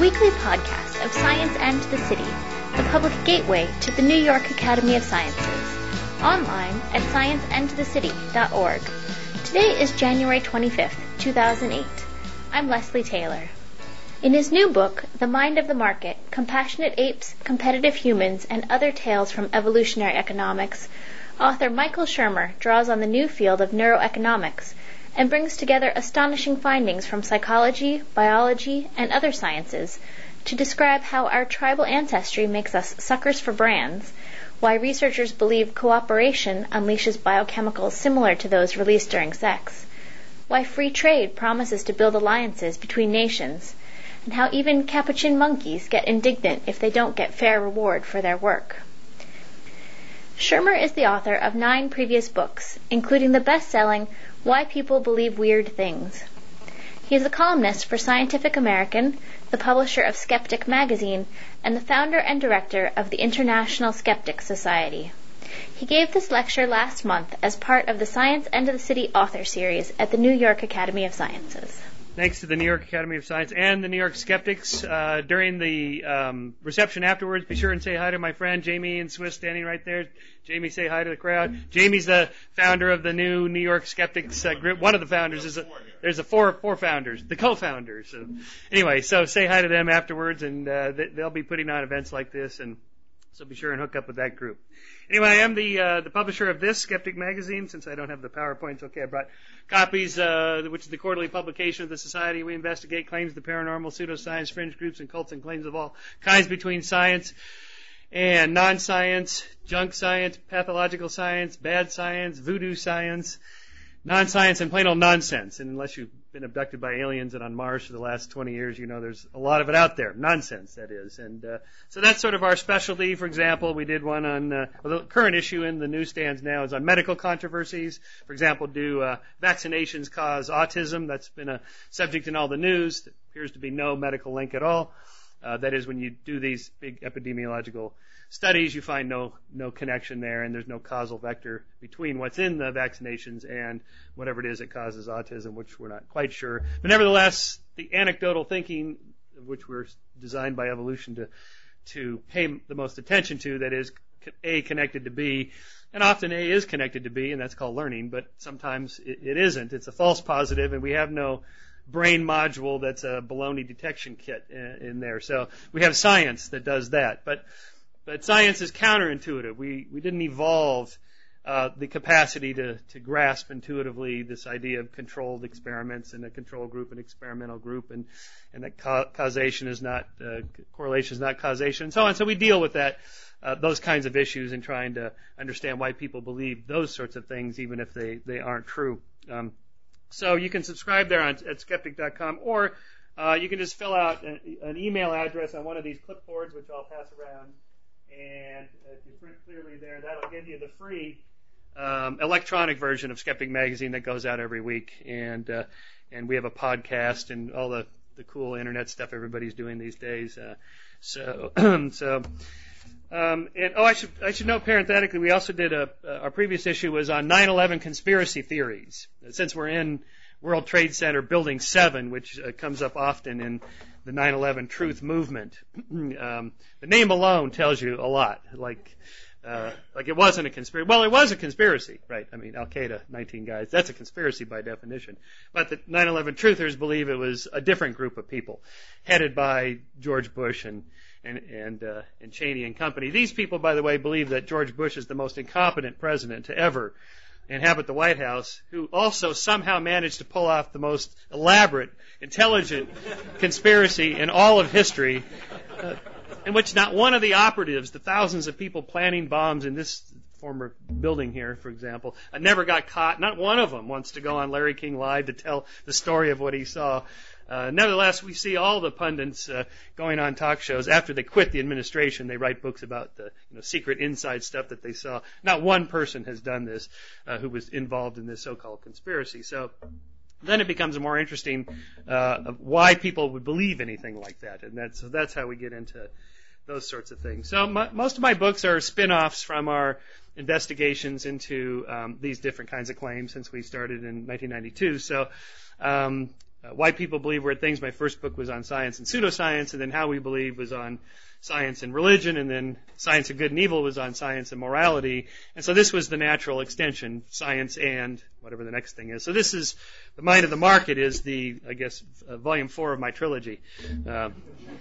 weekly podcast of Science and the City, the public gateway to the New York Academy of Sciences. Online at scienceandthecity.org. Today is January 25th, 2008. I'm Leslie Taylor. In his new book, The Mind of the Market Compassionate Apes, Competitive Humans, and Other Tales from Evolutionary Economics, author Michael Shermer draws on the new field of neuroeconomics and brings together astonishing findings from psychology, biology, and other sciences to describe how our tribal ancestry makes us suckers for brands, why researchers believe cooperation unleashes biochemicals similar to those released during sex, why free trade promises to build alliances between nations, and how even capuchin monkeys get indignant if they don't get fair reward for their work. Shermer is the author of nine previous books, including the best-selling Why People Believe Weird Things. He is a columnist for Scientific American, the publisher of Skeptic magazine, and the founder and director of the International Skeptics Society. He gave this lecture last month as part of the Science and the City author series at the New York Academy of Sciences thanks to the New York Academy of Science and the New York Skeptics. Uh, during the um, reception afterwards, be sure and say hi to my friend Jamie Ian Swiss standing right there. Jamie, say hi to the crowd. Jamie's the founder of the new New York Skeptics uh, group. One of the founders is a, there's a four four founders, the co-founders. So, anyway, so say hi to them afterwards, and uh, they'll be putting on events like this, and so be sure and hook up with that group. Anyway, I am the uh, the publisher of this Skeptic magazine. Since I don't have the PowerPoints, okay, I brought copies, uh, which is the quarterly publication of the Society. We investigate claims of the paranormal, pseudoscience, fringe groups, and cults, and claims of all kinds between science and non-science, junk science, pathological science, bad science, voodoo science, non-science, and plain old nonsense. And unless you've been abducted by aliens and on Mars for the last 20 years, you know there's a lot of it out there. Nonsense, that is. And uh, so that's sort of our specialty. For example, we did one on uh, well, the current issue in the newsstands now is on medical controversies. For example, do uh, vaccinations cause autism? That's been a subject in all the news. There appears to be no medical link at all. Uh, Uh, that is, when you do these big epidemiological studies, you find no no connection there, and there's no causal vector between what's in the vaccinations and whatever it is that causes autism, which we're not quite sure. But nevertheless, the anecdotal thinking, which we're designed by evolution to to pay the most attention to, that is A connected to B, and often A is connected to B, and that's called learning, but sometimes it, it isn't. It's a false positive, and we have no brain module that's a baloney detection kit in, in there. So we have science that does that, but but science is counterintuitive. We, we didn't evolve uh, the capacity to, to grasp intuitively this idea of controlled experiments and a control group and experimental group and, and that ca- causation is not, uh, correlation is not causation and so on. So we deal with that, uh, those kinds of issues in trying to understand why people believe those sorts of things even if they, they aren't true. Um, so you can subscribe there on, at skeptic.com or uh, you can just fill out an, an email address on one of these clipboards, which I'll pass around and if you print clearly there, that'll give you the free um, electronic version of Skeptic Magazine that goes out every week, and uh, and we have a podcast and all the the cool internet stuff everybody's doing these days. Uh, so so. Um, and oh, I should I should note parenthetically, we also did a uh, our previous issue was on 9/11 conspiracy theories. Since we're in World Trade Center Building 7, which uh, comes up often in the 9/11 Truth Movement. um, the name alone tells you a lot. Like, uh, like it wasn't a conspiracy. Well, it was a conspiracy, right? I mean, Al Qaeda, 19 guys. That's a conspiracy by definition. But the 9/11 truthers believe it was a different group of people, headed by George Bush and and and uh, and Cheney and company. These people, by the way, believe that George Bush is the most incompetent president to ever inhabit the White House, who also somehow managed to pull off the most elaborate, intelligent conspiracy in all of history, uh, in which not one of the operatives, the thousands of people planning bombs in this former building here, for example, uh, never got caught. Not one of them wants to go on Larry King Live to tell the story of what he saw. Uh, nevertheless, we see all the pundits uh, going on talk shows after they quit the administration. They write books about the you know, secret inside stuff that they saw. Not one person has done this uh, who was involved in this so-called conspiracy. So then it becomes more interesting uh, why people would believe anything like that, and that's so that's how we get into those sorts of things. So my, most of my books are spin-offs from our investigations into um, these different kinds of claims since we started in 1992. So um, uh, why people believe weird things. My first book was on science and pseudoscience, and then how we believe was on science and religion, and then science of good and evil was on science and morality. And so this was the natural extension, science and whatever the next thing is. So this is the mind of the market is the, I guess, uh, volume four of my trilogy, uh,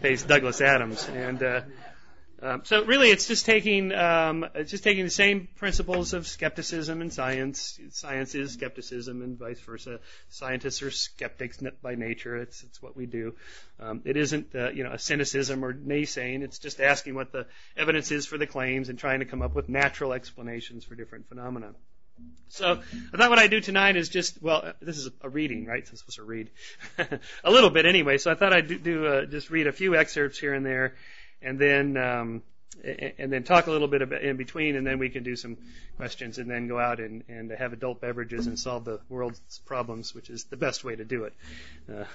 based Douglas Adams, and uh, um, so really, it's just taking um, it's just taking the same principles of skepticism and science. Science is skepticism, and vice versa. Scientists are skeptics by nature. It's it's what we do. Um, it isn't uh, you know a cynicism or naysaying. It's just asking what the evidence is for the claims and trying to come up with natural explanations for different phenomena. So I thought what I'd do tonight is just, well, this is a reading, right? So I'm supposed to read a little bit anyway. So I thought I'd do, do uh, just read a few excerpts here and there and then um, and then talk a little bit about in between, and then we can do some questions, and then go out and, and have adult beverages and solve the world's problems, which is the best way to do it. Uh,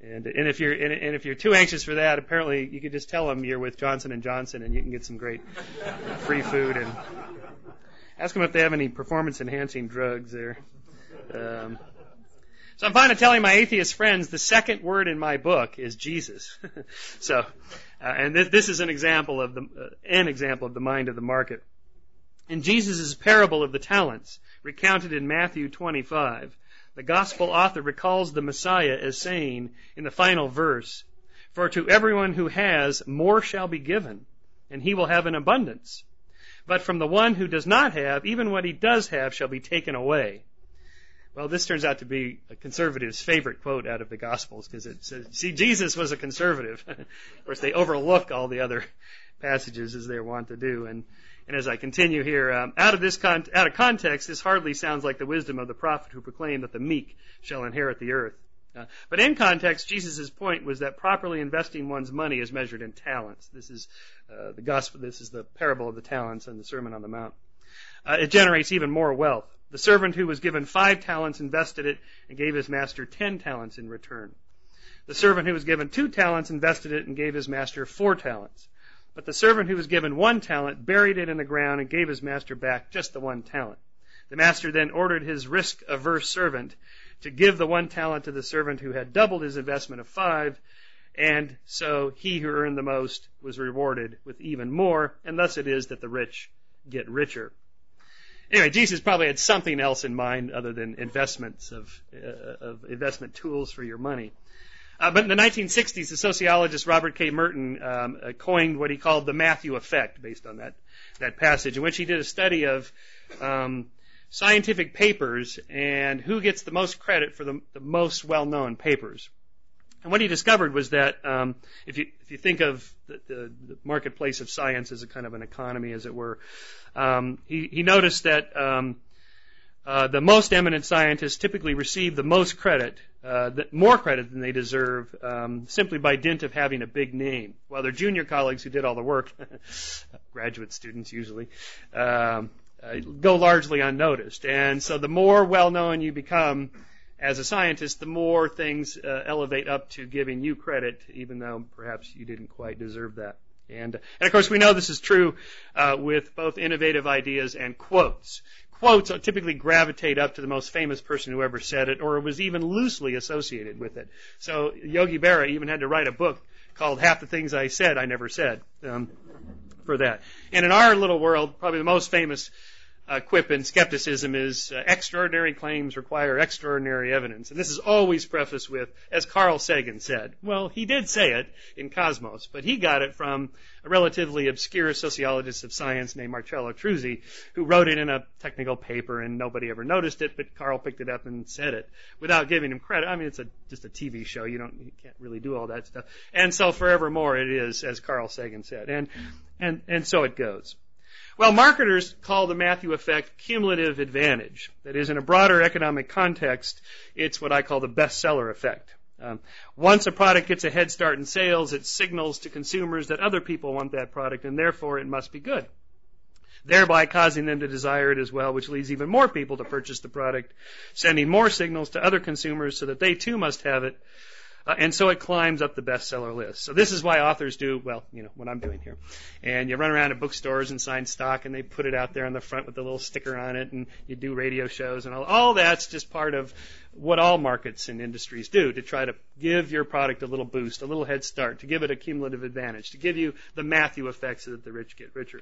and and if you're and, and if you're too anxious for that, apparently you could just tell them you're with Johnson and Johnson, and you can get some great free food and ask them if they have any performance enhancing drugs there. Um, so I'm finally telling my atheist friends the second word in my book is Jesus. so, and this, this, is an example of the uh, an example of the mind of the market. In Jesus' parable of the talents, recounted in Matthew 25, the gospel author recalls the Messiah as saying in the final verse, "For to everyone who has, more shall be given, and he will have an abundance. But from the one who does not have, even what he does have shall be taken away." Well, this turns out to be a conservative's favorite quote out of the Gospels because it says, see, Jesus was a conservative. of course, they overlook all the other passages as they're wont to do. And, and as I continue here, um, out of this con- out of context, this hardly sounds like the wisdom of the prophet who proclaimed that the meek shall inherit the earth. Uh, but in context, Jesus' point was that properly investing one's money is measured in talents. This is uh, the gospel. This is the parable of the talents and the Sermon on the Mount. Uh, it generates even more wealth. The servant who was given five talents invested it and gave his master ten talents in return. The servant who was given two talents invested it and gave his master four talents. But the servant who was given one talent buried it in the ground and gave his master back just the one talent. The master then ordered his risk averse servant to give the one talent to the servant who had doubled his investment of five, and so he who earned the most was rewarded with even more, and thus it is that the rich get richer. Anyway, Jesus probably had something else in mind other than investments of, uh, of investment tools for your money. Uh, but in the 1960s, the sociologist Robert K. Merton um, uh, coined what he called the Matthew effect, based on that that passage, in which he did a study of um, scientific papers and who gets the most credit for the, the most well-known papers. And what he discovered was that um, if you if you think of the, the, the, marketplace of science as a kind of an economy, as it were, um, he, he noticed that um, uh, the most eminent scientists typically receive the most credit, uh, the, more credit than they deserve, um, simply by dint of having a big name, while their junior colleagues who did all the work, graduate students usually, um, uh, go largely unnoticed. And so the more well known you become as a scientist, the more things uh, elevate up to giving you credit, even though perhaps you didn't quite deserve that. And, and of course, we know this is true uh, with both innovative ideas and quotes. Quotes typically gravitate up to the most famous person who ever said it, or was even loosely associated with it. So Yogi Berra even had to write a book called "Half the Things I Said I Never Said" um, for that. And in our little world, probably the most famous uh, quip in skepticism is uh, extraordinary claims require extraordinary evidence. And this is always prefaced with, as Carl Sagan said. Well, he did say it in Cosmos, but he got it from a relatively obscure sociologist of science named Marcello Truzzi, who wrote it in a technical paper and nobody ever noticed it, but Carl picked it up and said it without giving him credit. I mean, it's a, just a TV show. You don't, you can't really do all that stuff. And so forevermore it is, as Carl Sagan said. And, and, and so it goes. Well, marketers call the Matthew effect cumulative advantage. That is, in a broader economic context, it's what I call the bestseller effect. Um, once a product gets a head start in sales, it signals to consumers that other people want that product and therefore it must be good. Thereby causing them to desire it as well, which leads even more people to purchase the product, sending more signals to other consumers so that they too must have it, Uh, and so it climbs up the bestseller list. So this is why authors do, well, you know, what I'm doing here. And you run around to bookstores and sign stock and they put it out there on the front with a little sticker on it and you do radio shows and all, all that's just part of what all markets and industries do to try to give your product a little boost, a little head start, to give it a cumulative advantage, to give you the Matthew effect so that the rich get richer.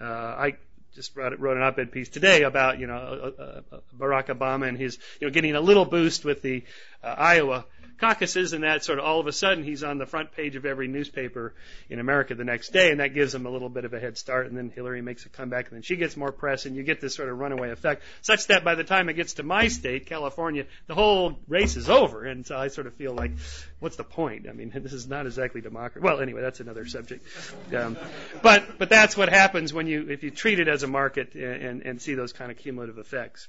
Uh, I just wrote, wrote an op-ed piece today about you know uh, uh, Barack Obama and his you know getting a little boost with the uh, Iowa caucuses and that sort of all of a sudden he's on the front page of every newspaper in America the next day and that gives him a little bit of a head start and then Hillary makes a comeback and then she gets more press and you get this sort of runaway effect such that by the time it gets to my state California the whole race is over. And so I sort of feel like what's the point? I mean this is not exactly democracy. Well anyway that's another subject. Um, but but that's what happens when you if you treat it as a market and, and, and see those kind of cumulative effects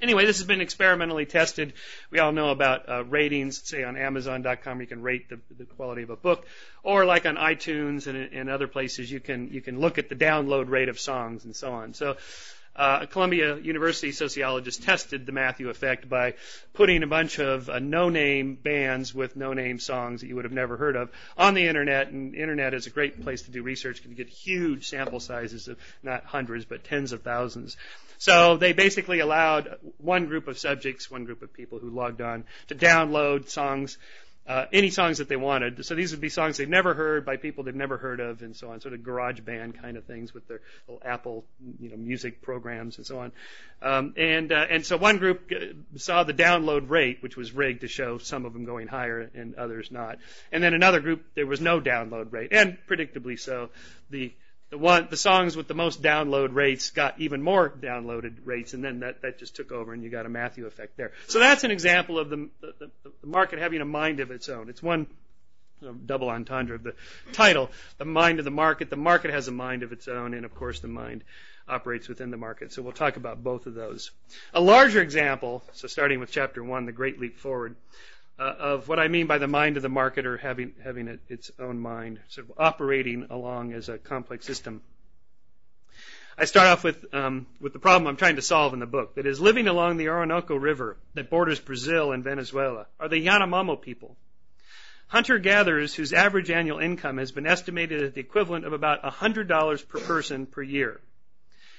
Anyway, this has been experimentally tested. We all know about uh, ratings, say on Amazon.com, you can rate the, the quality of a book, or like on iTunes and, and other places, you can you can look at the download rate of songs and so on. So, uh, Columbia University sociologist tested the Matthew effect by putting a bunch of uh, no-name bands with no-name songs that you would have never heard of on the internet. And internet is a great place to do research you get huge sample sizes of not hundreds but tens of thousands. So they basically allowed one group of subjects, one group of people who logged on to download songs, uh, any songs that they wanted. So these would be songs they've never heard by people they've never heard of and so on, sort of garage band kind of things with their little Apple, you know, music programs and so on. Um, and, uh, and so one group uh, saw the download rate, which was rigged to show some of them going higher and others not. And then another group, there was no download rate, and predictably so, the the one the songs with the most download rates got even more downloaded rates, and then that that just took over, and you got a Matthew effect there. So that's an example of the the, the market having a mind of its own. It's one double entendre of the title, the mind of the market. The market has a mind of its own, and of course the mind operates within the market. So we'll talk about both of those. A larger example, so starting with chapter one, the Great Leap Forward of what I mean by the mind of the marketer having having it, its own mind, sort of operating along as a complex system. I start off with um, with the problem I'm trying to solve in the book. That is, living along the Orinoco River that borders Brazil and Venezuela are the Yanomamo people. Hunter-gatherers whose average annual income has been estimated at the equivalent of about $100 per person per year.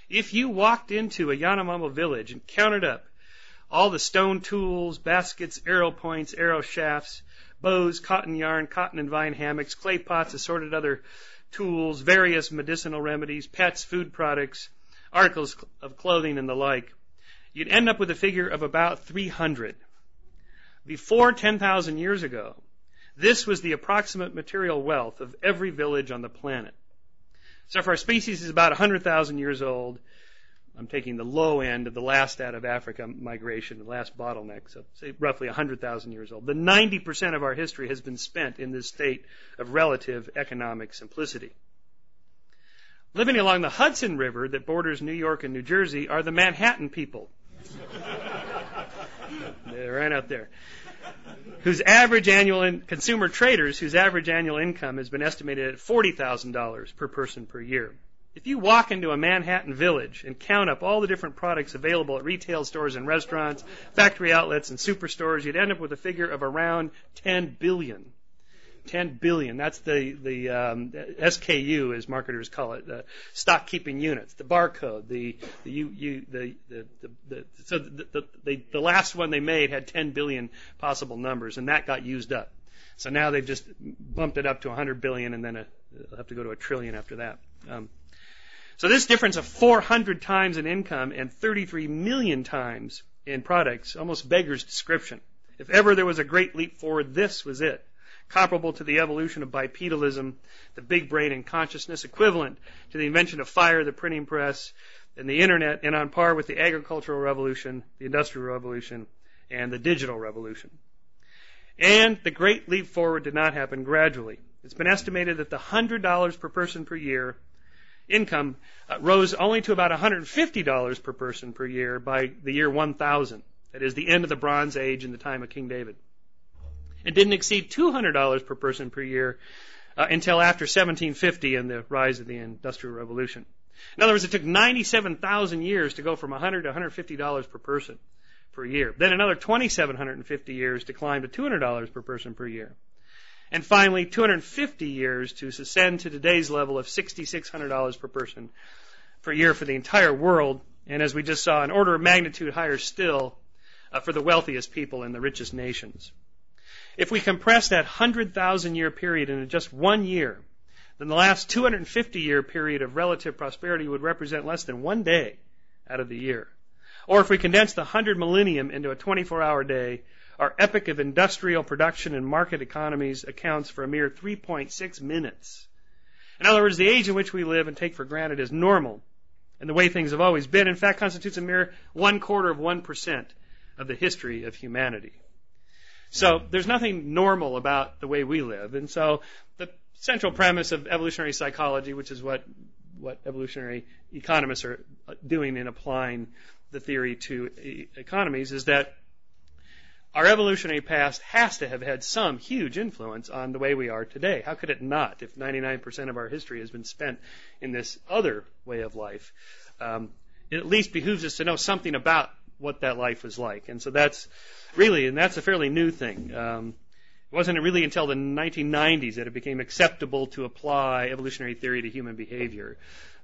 If you walked into a Yanomamo village and counted up all the stone tools, baskets, arrow points, arrow shafts, bows, cotton yarn, cotton and vine hammocks, clay pots, assorted other tools, various medicinal remedies, pets, food products, articles of clothing, and the like. You'd end up with a figure of about 300. Before 10,000 years ago, this was the approximate material wealth of every village on the planet. So if our species is about 100,000 years old, I'm taking the low end of the last out of Africa migration, the last bottleneck, so say roughly 100,000 years old. The 90% of our history has been spent in this state of relative economic simplicity. Living along the Hudson River that borders New York and New Jersey are the Manhattan people. They're right out there. Whose average annual in, consumer traders whose average annual income has been estimated at $40,000 per person per year. If you walk into a Manhattan village and count up all the different products available at retail stores and restaurants, factory outlets and superstores, you'd end up with a figure of around 10 billion. 10 billion. That's the, the um, SKU, as marketers call it, the stock keeping units, the barcode, the, the, you, you, the, the, the, the, so the, the, the, last one they made had 10 billion possible numbers, and that got used up. So now they've just bumped it up to 100 billion, and then a, they'll have to go to a trillion after that. Um, so this difference of 400 times in income and 33 million times in products almost beggars description. If ever there was a great leap forward, this was it. Comparable to the evolution of bipedalism, the big brain and consciousness, equivalent to the invention of fire, the printing press, and the internet, and on par with the agricultural revolution, the industrial revolution, and the digital revolution. And the great leap forward did not happen gradually. It's been estimated that the $100 per person per year income uh, rose only to about $150 per person per year by the year 1000. That is the end of the Bronze Age in the time of King David. It didn't exceed $200 per person per year uh, until after 1750 and the rise of the Industrial Revolution. In other words, it took 97,000 years to go from 100 to $150 per person. per year. Then another 2,750 years to climb to $200 per person per year. And finally, 250 years to ascend to today's level of $6,600 per person per year for the entire world. And as we just saw, an order of magnitude higher still uh, for the wealthiest people in the richest nations. If we compress that 100,000 year period into just one year, then the last 250 year period of relative prosperity would represent less than one day out of the year. Or if we condense the 100 millennium into a 24 hour day, our epic of industrial production and market economies accounts for a mere 3.6 minutes. In other words, the age in which we live and take for granted as normal and the way things have always been, in fact, constitutes a mere one quarter of 1% of the history of humanity. So there's nothing normal about the way we live. And so the central premise of evolutionary psychology, which is what, what evolutionary economists are doing in applying the theory to economies, is that our evolutionary past has to have had some huge influence on the way we are today. How could it not if 99% of our history has been spent in this other way of life? Um, it at least behooves us to know something about what that life was like. And so that's really, and that's a fairly new thing. Um, it wasn't really until the 1990s that it became acceptable to apply evolutionary theory to human behavior.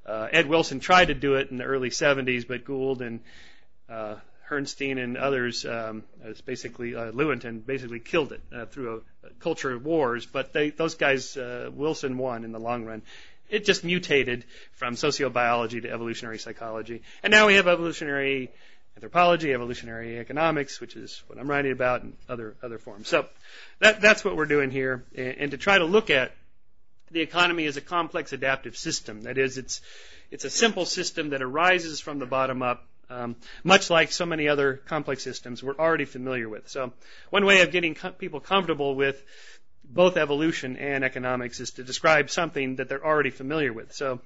Uh, Ed Wilson tried to do it in the early 70s, but Gould and uh, Bernstein and others, um, basically uh, Lewontin, basically killed it uh, through culture of wars. But they, those guys, uh, Wilson won in the long run. It just mutated from sociobiology to evolutionary psychology, and now we have evolutionary anthropology, evolutionary economics, which is what I'm writing about, and other other forms. So that, that's what we're doing here, and, and to try to look at the economy as a complex adaptive system. That is, it's it's a simple system that arises from the bottom up um, much like so many other complex systems we're already familiar with. So, one way of getting people comfortable with both evolution and economics is to describe something that they're already familiar with. So,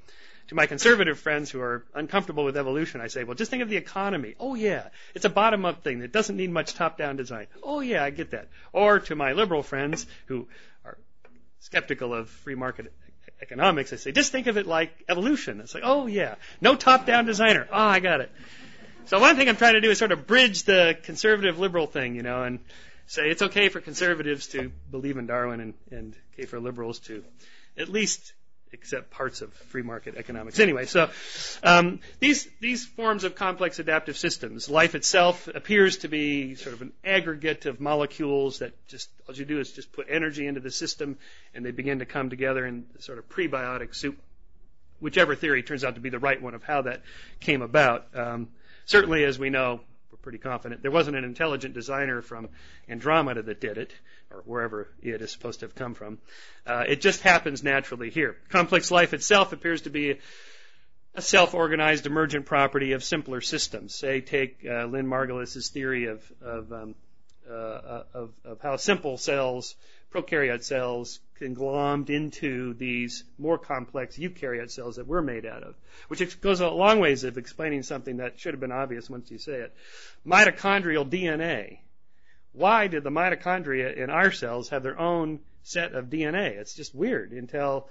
to my conservative friends who are uncomfortable with evolution, I say, well, just think of the economy. Oh, yeah, it's a bottom up thing that doesn't need much top down design. Oh, yeah, I get that. Or to my liberal friends who are skeptical of free market economics, I say, just think of it like evolution. It's like, oh, yeah, no top down designer. Oh, I got it. So one thing I'm trying to do is sort of bridge the conservative liberal thing, you know, and say it's okay for conservatives to believe in Darwin and, and okay for liberals to at least accept parts of free market economics. Anyway, so um, these these forms of complex adaptive systems, life itself appears to be sort of an aggregate of molecules that just all you do is just put energy into the system and they begin to come together in sort of prebiotic soup. Whichever theory turns out to be the right one of how that came about. Um, Certainly, as we know, we're pretty confident, there wasn't an intelligent designer from Andromeda that did it, or wherever it is supposed to have come from. Uh, it just happens naturally here. Complex life itself appears to be a self-organized emergent property of simpler systems. Say, take uh, Lynn Margulis's theory of of, um, uh, of of how simple cells, prokaryote cells, conglommed into these more complex eukaryote cells that we're made out of, which goes a long ways of explaining something that should have been obvious once you say it. Mitochondrial DNA. Why did the mitochondria in our cells have their own set of DNA? It's just weird until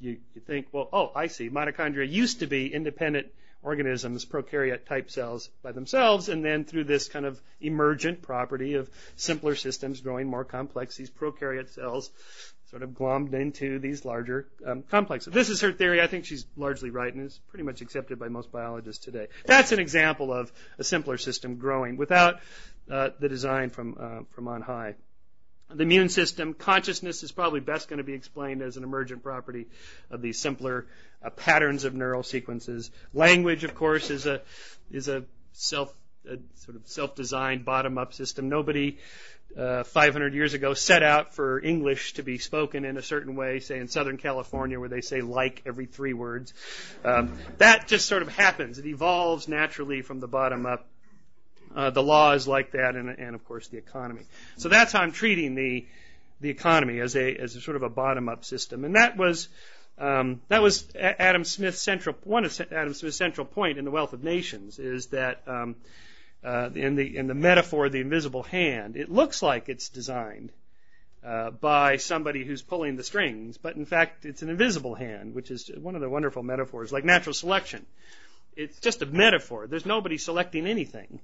you, you think, well, oh, I see. Mitochondria used to be independent organisms, prokaryote type cells by themselves, and then through this kind of emergent property of simpler systems growing more complex, these prokaryote cells sort of glommed into these larger um, complexes. This is her theory. I think she's largely right and is pretty much accepted by most biologists today. That's an example of a simpler system growing without uh, the design from uh, from on high. The immune system, consciousness is probably best going to be explained as an emergent property of these simpler uh, patterns of neural sequences. Language, of course, is a is a self a sort of self-designed bottom-up system. Nobody uh, 500 years ago set out for English to be spoken in a certain way, say in Southern California where they say like every three words. Um, that just sort of happens. It evolves naturally from the bottom up. Uh, the law is like that, and, and of course the economy. So that's how I'm treating the the economy as a as a sort of a bottom up system, and that was um, that was Adam Smith's central one of Adam Smith's central point in the Wealth of Nations is that um, uh, in the in the metaphor the invisible hand, it looks like it's designed uh, by somebody who's pulling the strings, but in fact it's an invisible hand, which is one of the wonderful metaphors, like natural selection. It's just a metaphor. There's nobody selecting anything.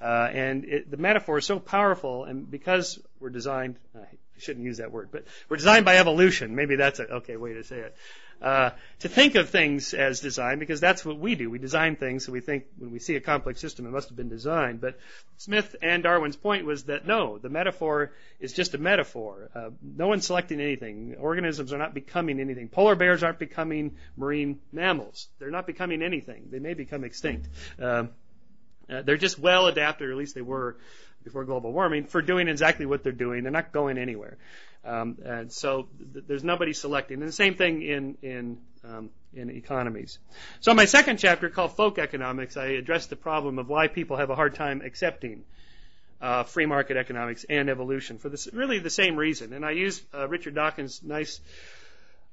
Uh, and it, the metaphor is so powerful, and because we're designed, I shouldn't use that word, but we're designed by evolution. Maybe that's a okay way to say it. Uh, to think of things as design because that's what we do. We design things, so we think when we see a complex system, it must have been designed. But Smith and Darwin's point was that no, the metaphor is just a metaphor. Uh, no one's selecting anything. Organisms are not becoming anything. Polar bears aren't becoming marine mammals. They're not becoming anything. They may become extinct. Uh, uh, they're just well adapted, or at least they were before global warming, for doing exactly what they're doing. They're not going anywhere. Um, and so th- there's nobody selecting. And the same thing in in um, in economies. So in my second chapter called Folk Economics, I address the problem of why people have a hard time accepting uh, free market economics and evolution for this really the same reason. And I use uh, Richard Dawkins' nice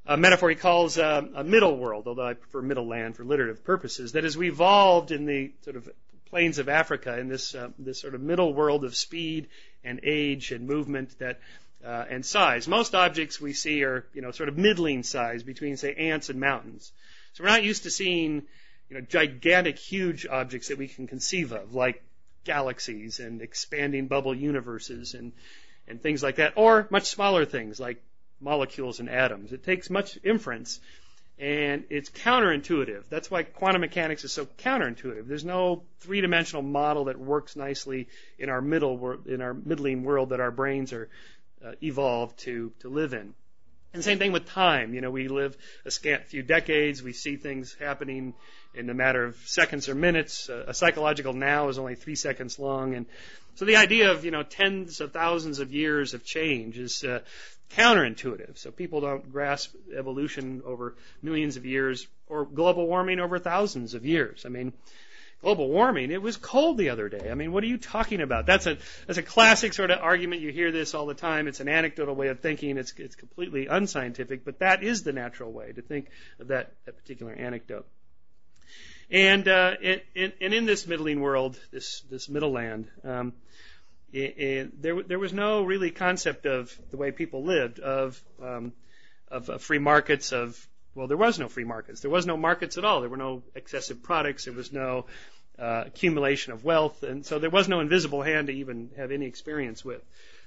uh, metaphor he calls uh, a middle world, although I prefer middle land for literative purposes, that we evolved in the sort of plains of Africa in this uh, this sort of middle world of speed and age and movement that uh, and size. Most objects we see are you know sort of middling size between say ants and mountains. So we're not used to seeing you know gigantic, huge objects that we can conceive of like galaxies and expanding bubble universes and and things like that, or much smaller things like molecules and atoms. It takes much inference and it's counterintuitive. That's why quantum mechanics is so counterintuitive. There's no three-dimensional model that works nicely in our middle in our middling world that our brains are uh, evolved to to live in. And same thing with time. You know, we live a scant few decades. We see things happening in a matter of seconds or minutes. A, a psychological now is only three seconds long, and so the idea of you know tens of thousands of years of change is uh, counterintuitive. So people don't grasp evolution over millions of years or global warming over thousands of years. I mean, global warming, it was cold the other day. I mean, what are you talking about? That's a that's a classic sort of argument. You hear this all the time. It's an anecdotal way of thinking. It's it's completely unscientific, but that is the natural way to think of that, that particular anecdote. And uh, it, it, and in this middling world, this this middle land, um, it, it, there, there was no really concept of the way people lived of, um, of, of free markets of well there was no free markets. There was no markets at all. There were no excessive products. There was no uh, accumulation of wealth. And so there was no invisible hand to even have any experience with.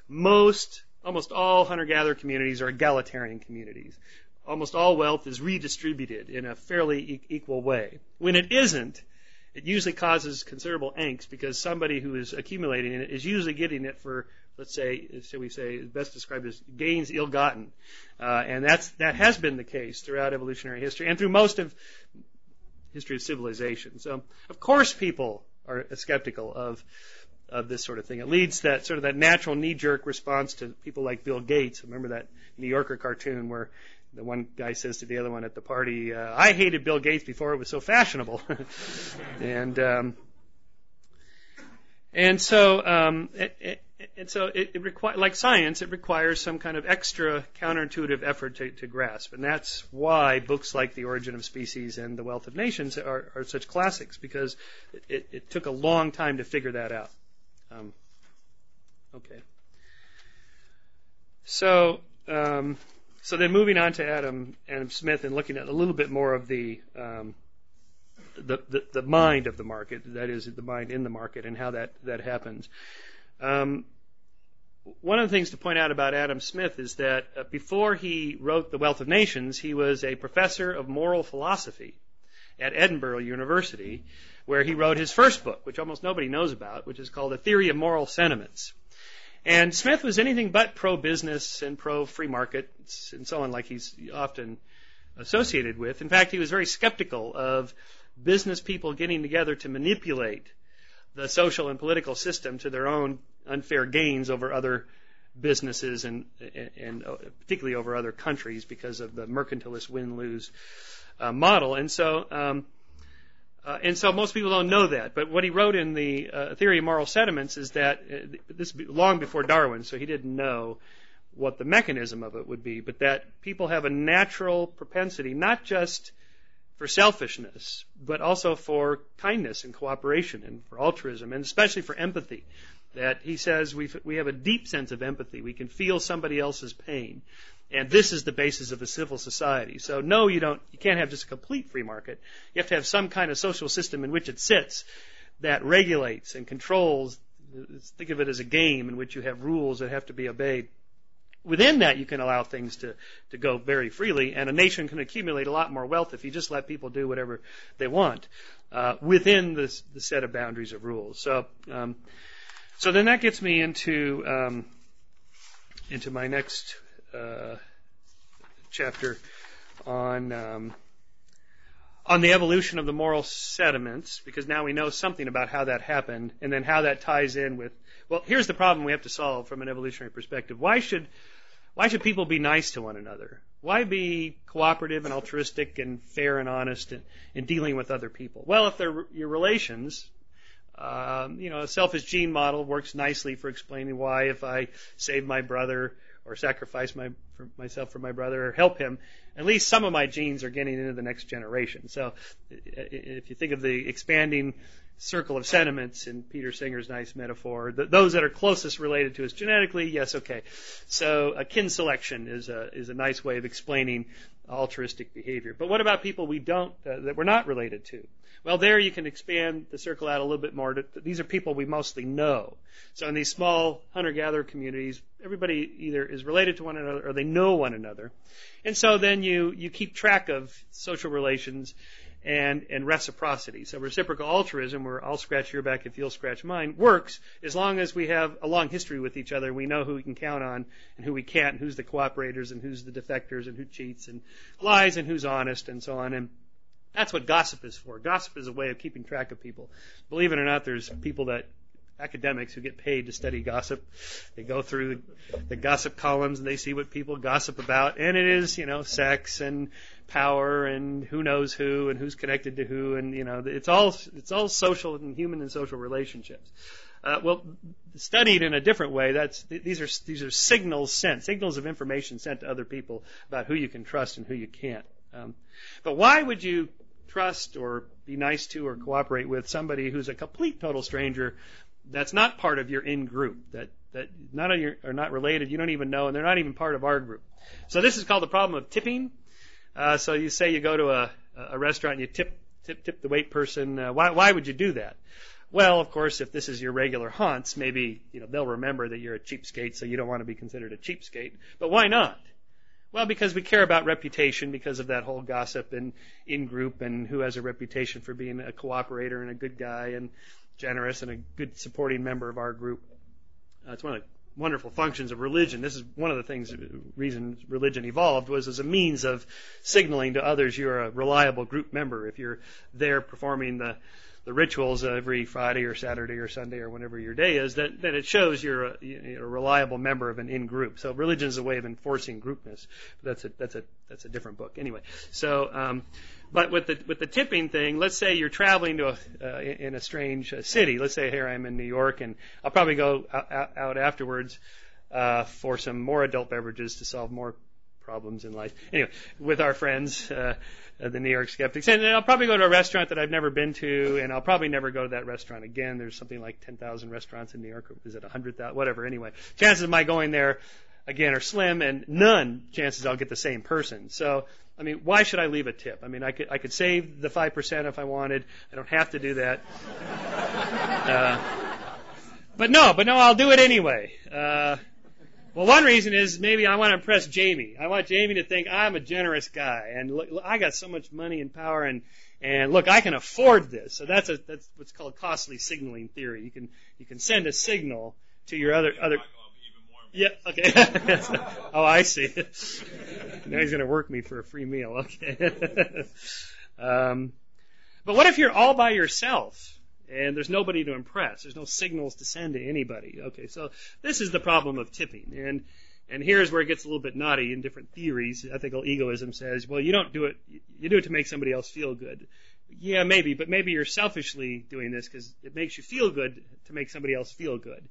Most almost all hunter gatherer communities are egalitarian communities. Almost all wealth is redistributed in a fairly e- equal way. When it isn't it usually causes considerable angst because somebody who is accumulating it is usually getting it for, let's say, shall we say, best described as gains ill-gotten, uh, and that's that has been the case throughout evolutionary history and through most of history of civilization. So, of course, people are skeptical of of this sort of thing. It leads that sort of that natural knee-jerk response to people like Bill Gates. Remember that New Yorker cartoon where the one guy says to the other one at the party, uh, "I hated Bill Gates before it was so fashionable," and um, and so um, it, it, and so it, it requires, like science, it requires some kind of extra counterintuitive effort to, to grasp, and that's why books like *The Origin of Species* and *The Wealth of Nations* are, are such classics because it, it, took a long time to figure that out. Um, okay, so. Um, so then moving on to Adam, Adam Smith and looking at a little bit more of the, um, the, the, the, mind of the market, that is, the mind in the market and how that, that happens. Um, one of the things to point out about Adam Smith is that uh, before he wrote The Wealth of Nations, he was a professor of moral philosophy at Edinburgh University, where he wrote his first book, which almost nobody knows about, which is called A Theory of Moral Sentiments. And Smith was anything but pro business and pro free markets and so on, like he's often associated with. In fact, he was very skeptical of business people getting together to manipulate the social and political system to their own unfair gains over other businesses and, and, and particularly over other countries because of the mercantilist win lose uh, model. And so, um, uh, and so most people don't know that. But what he wrote in the uh, Theory of Moral Sentiments is that uh, this long before Darwin, so he didn't know what the mechanism of it would be, but that people have a natural propensity, not just for selfishness, but also for kindness and cooperation and for altruism and especially for empathy. That he says we we have a deep sense of empathy. We can feel somebody else's pain. And this is the basis of a civil society. So no, you don't, you can't have just a complete free market. You have to have some kind of social system in which it sits. that regulates and controls. Think of it as a game in which you have rules that have to be obeyed. Within that, you can allow things to, to go very freely, and a nation can accumulate a lot more wealth if you just let people do whatever they want uh, within the, the set of boundaries of rules. So, um, so then that gets me into um, into my next uh, chapter on um, on the evolution of the moral sentiments, because now we know something about how that happened, and then how that ties in with. Well, here's the problem we have to solve from an evolutionary perspective. Why should why should people be nice to one another? Why be cooperative and altruistic and fair and honest in dealing with other people? Well, if they're your relations, um, you know, a selfish gene model works nicely for explaining why if I save my brother or sacrifice my, for myself for my brother or help him, at least some of my genes are getting into the next generation. So if you think of the expanding circle of sentiments in Peter Singer's nice metaphor, the, those that are closest related to us genetically, yes, okay. So a kin selection is a, is a nice way of explaining altruistic behavior. But what about people we don't, uh, that we're not related to? Well, there you can expand the circle out a little bit more. To, these are people we mostly know. So in these small hunter-gatherer communities, everybody either is related to one another or they know one another. And so then you, you keep track of social relations and, and reciprocity. So reciprocal altruism, where I'll scratch your back if you'll scratch mine, works as long as we have a long history with each other. We know who we can count on and who we can't, and who's the cooperators and who's the defectors and who cheats and lies and who's honest and so on. And that's what gossip is for. Gossip is a way of keeping track of people. Believe it or not, there's people that academics who get paid to study gossip. They go through the gossip columns and they see what people gossip about, and it is, you know, sex and power and who knows who and who's connected to who, and you know, it's all it's all social and human and social relationships. Uh, well, studied in a different way, that's these are these are signals sent, signals of information sent to other people about who you can trust and who you can't. Um, but why would you trust or be nice to or cooperate with somebody who's a complete total stranger that's not part of your in group that that none of you are not related you don't even know and they're not even part of our group so this is called the problem of tipping uh, so you say you go to a, a restaurant and you tip tip tip the wait person uh, why why would you do that well, of course, if this is your regular haunts, maybe you know they'll remember that you're a cheapskate, so you don't want to be considered a cheapskate. But why not? Well, because we care about reputation because of that whole gossip and in group and who has a reputation for being a cooperator and a good guy and generous and a good supporting member of our group. Uh, it's one of the wonderful functions of religion. This is one of the things, reasons religion evolved was as a means of signaling to others you're a reliable group member. If you're there performing the the rituals every Friday or Saturday or Sunday or whenever your day is, that, that it shows you're a, you're a reliable member of an in group. So religion is a way of enforcing groupness. But that's a that's a that's a different book. Anyway, so um, but with the with the tipping thing, let's say you're traveling to a uh, in a strange uh, city. Let's say here I'm in New York, and I'll probably go out, out afterwards uh, for some more adult beverages to solve more problems in life. Anyway, with our friends. Uh, uh, the New York Skeptics. And I'll probably go to a restaurant that I've never been to, and I'll probably never go to that restaurant again. There's something like 10,000 restaurants in New York. Is it 100,000? Whatever. Anyway, chances of my going there again are slim, and none chances I'll get the same person. So, I mean, why should I leave a tip? I mean, I could I could save the five percent if I wanted. I don't have to do that. Uh, but no, but no, I'll do it anyway. Uh, well, one reason is maybe I want to impress Jamie. I want Jamie to think I'm a generous guy and look, I got so much money and power and and look, I can afford this. So that's a that's what's called costly signaling theory. You can you can send a signal to your other other. Yeah. Okay. oh, I see. now he's going to work me for a free meal. Okay. um, but what if you're all by yourself? and there's nobody to impress. There's no signals to send to anybody. Okay, so this is the problem of tipping, and and here's where it gets a little bit knotty in different theories. Ethical egoism says, well, you don't do it, you do it to make somebody else feel good. Yeah, maybe, but maybe you're selfishly doing this because it makes you feel good to make somebody else feel good.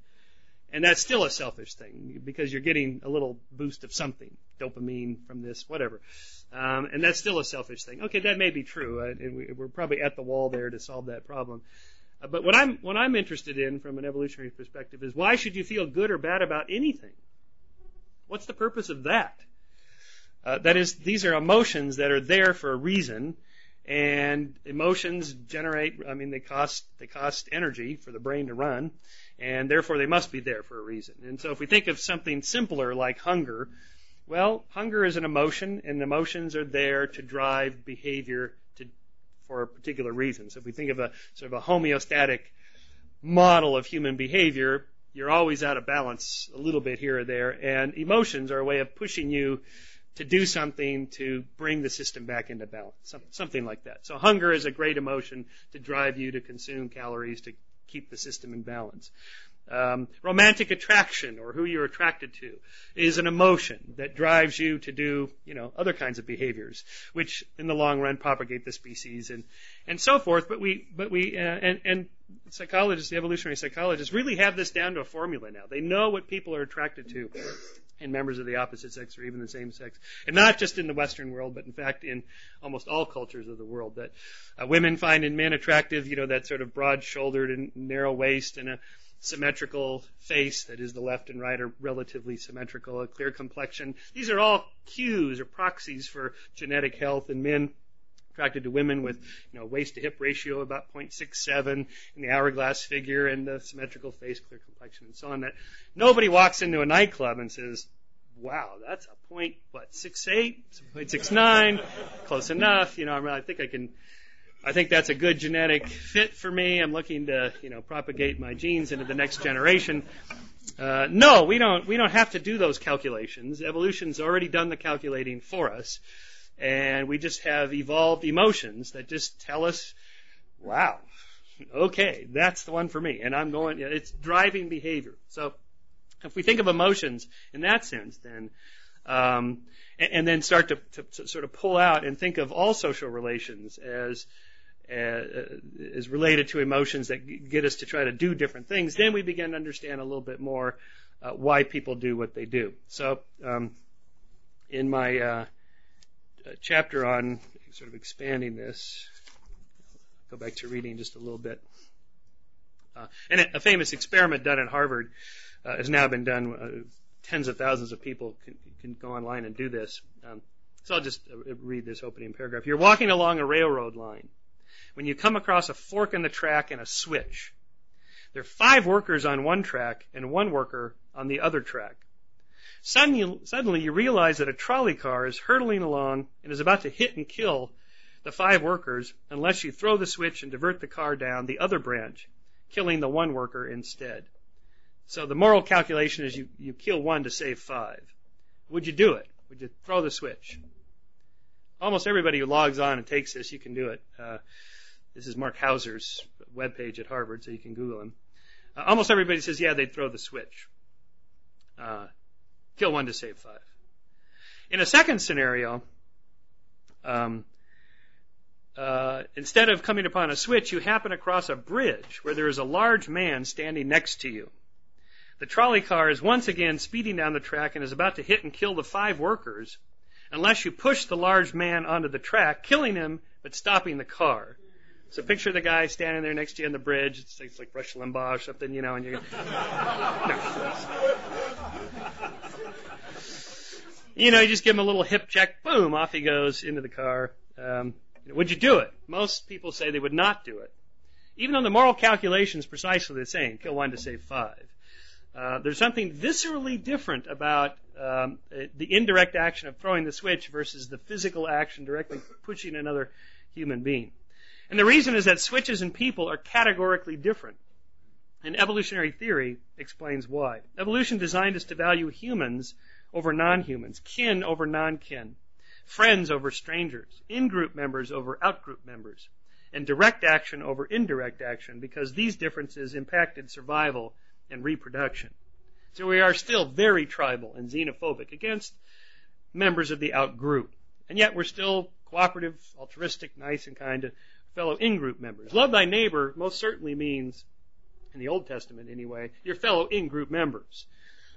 And that's still a selfish thing because you're getting a little boost of something, dopamine from this, whatever. Um, and that's still a selfish thing. Okay, that may be true, uh, and we, we're probably at the wall there to solve that problem. Uh, but what I'm what I'm interested in from an evolutionary perspective is why should you feel good or bad about anything? What's the purpose of that? Uh, that is, these are emotions that are there for a reason, And emotions generate, I mean, they cost, they cost energy for the brain to run, and therefore they must be there for a reason. And so if we think of something simpler like hunger, well, hunger is an emotion, and emotions are there to drive behavior to, for particular reason. So if we think of a sort of a homeostatic model of human behavior, you're always out of balance a little bit here or there, and emotions are a way of pushing you to do something to bring the system back into balance, something like that. So hunger is a great emotion to drive you to consume calories to keep the system in balance. Um, romantic attraction or who you're attracted to is an emotion that drives you to do, you know, other kinds of behaviors, which in the long run propagate the species and, and so forth. But we, but we, uh, and, and psychologists, the evolutionary psychologists really have this down to a formula now. They know what people are attracted to in members of the opposite sex or even the same sex. And not just in the Western world, but in fact in almost all cultures of the world that uh, women find in men attractive, you know, that sort of broad shouldered and narrow waist and a symmetrical face that is the left and right are relatively symmetrical, a clear complexion. These are all cues or proxies for genetic health in men attracted to women with, you know, waist to hip ratio about 0.67 and the hourglass figure and the symmetrical face, clear complexion and so on that nobody walks into a nightclub and says, wow, that's a point, what, 6.8, 0.69, close enough. You know, I, mean, I think I can, I think that's a good genetic fit for me. I'm looking to, you know, propagate my genes into the next generation. Uh, no, we don't. We don't have to do those calculations. Evolution's already done the calculating for us, and we just have evolved emotions that just tell us, "Wow, okay, that's the one for me." And I'm going. It's driving behavior. So, if we think of emotions in that sense, then um, and, and, then start to, to, to, sort of pull out and think of all social relations as uh, is related to emotions that get us to try to do different things, then we begin to understand a little bit more uh, why people do what they do. So, um, in my uh, chapter on sort of expanding this, go back to reading just a little bit. Uh, and a famous experiment done at Harvard uh, has now been done. Uh, tens of thousands of people can, can go online and do this. Um, so I'll just read this opening paragraph. You're walking along a railroad line when you come across a fork in the track and a switch. There are five workers on one track and one worker on the other track. Suddenly, you realize that a trolley car is hurtling along and is about to hit and kill the five workers unless you throw the switch and divert the car down the other branch, killing the one worker instead. So the moral calculation is you, you kill one to save five. Would you do it? Would you throw the switch? Almost everybody who logs on and takes this, you can do it. Uh, this is Mark Hauser's webpage at Harvard, so you can Google him. Uh, almost everybody says, yeah, they'd throw the switch. Uh, kill one to save five. In a second scenario, um, uh, instead of coming upon a switch, you happen across a bridge where there is a large man standing next to you. The trolley car is once again speeding down the track and is about to hit and kill the five workers unless you push the large man onto the track, killing him but stopping the car. So picture the guy standing there next to you on the bridge. It's like, Rush Limbaugh or something, you know, and you no. You know, you just give him a little hip check, boom, off he goes into the car. Um, would you do it? Most people say they would not do it. Even though the moral calculation is precisely the same, kill one to save five. Uh, there's something viscerally different about um, the indirect action of throwing the switch versus the physical action directly pushing another human being. And the reason is that switches and people are categorically different. And evolutionary theory explains why. Evolution designed us to value humans over non-humans, kin over non-kin, friends over strangers, in-group members over out-group members, and direct action over indirect action because these differences impacted survival and reproduction. So we are still very tribal and xenophobic against members of the out group. And yet we're still cooperative, altruistic, nice, and kind to fellow in-group members. Love thy neighbor most certainly means, in the Old Testament anyway, your fellow in-group members.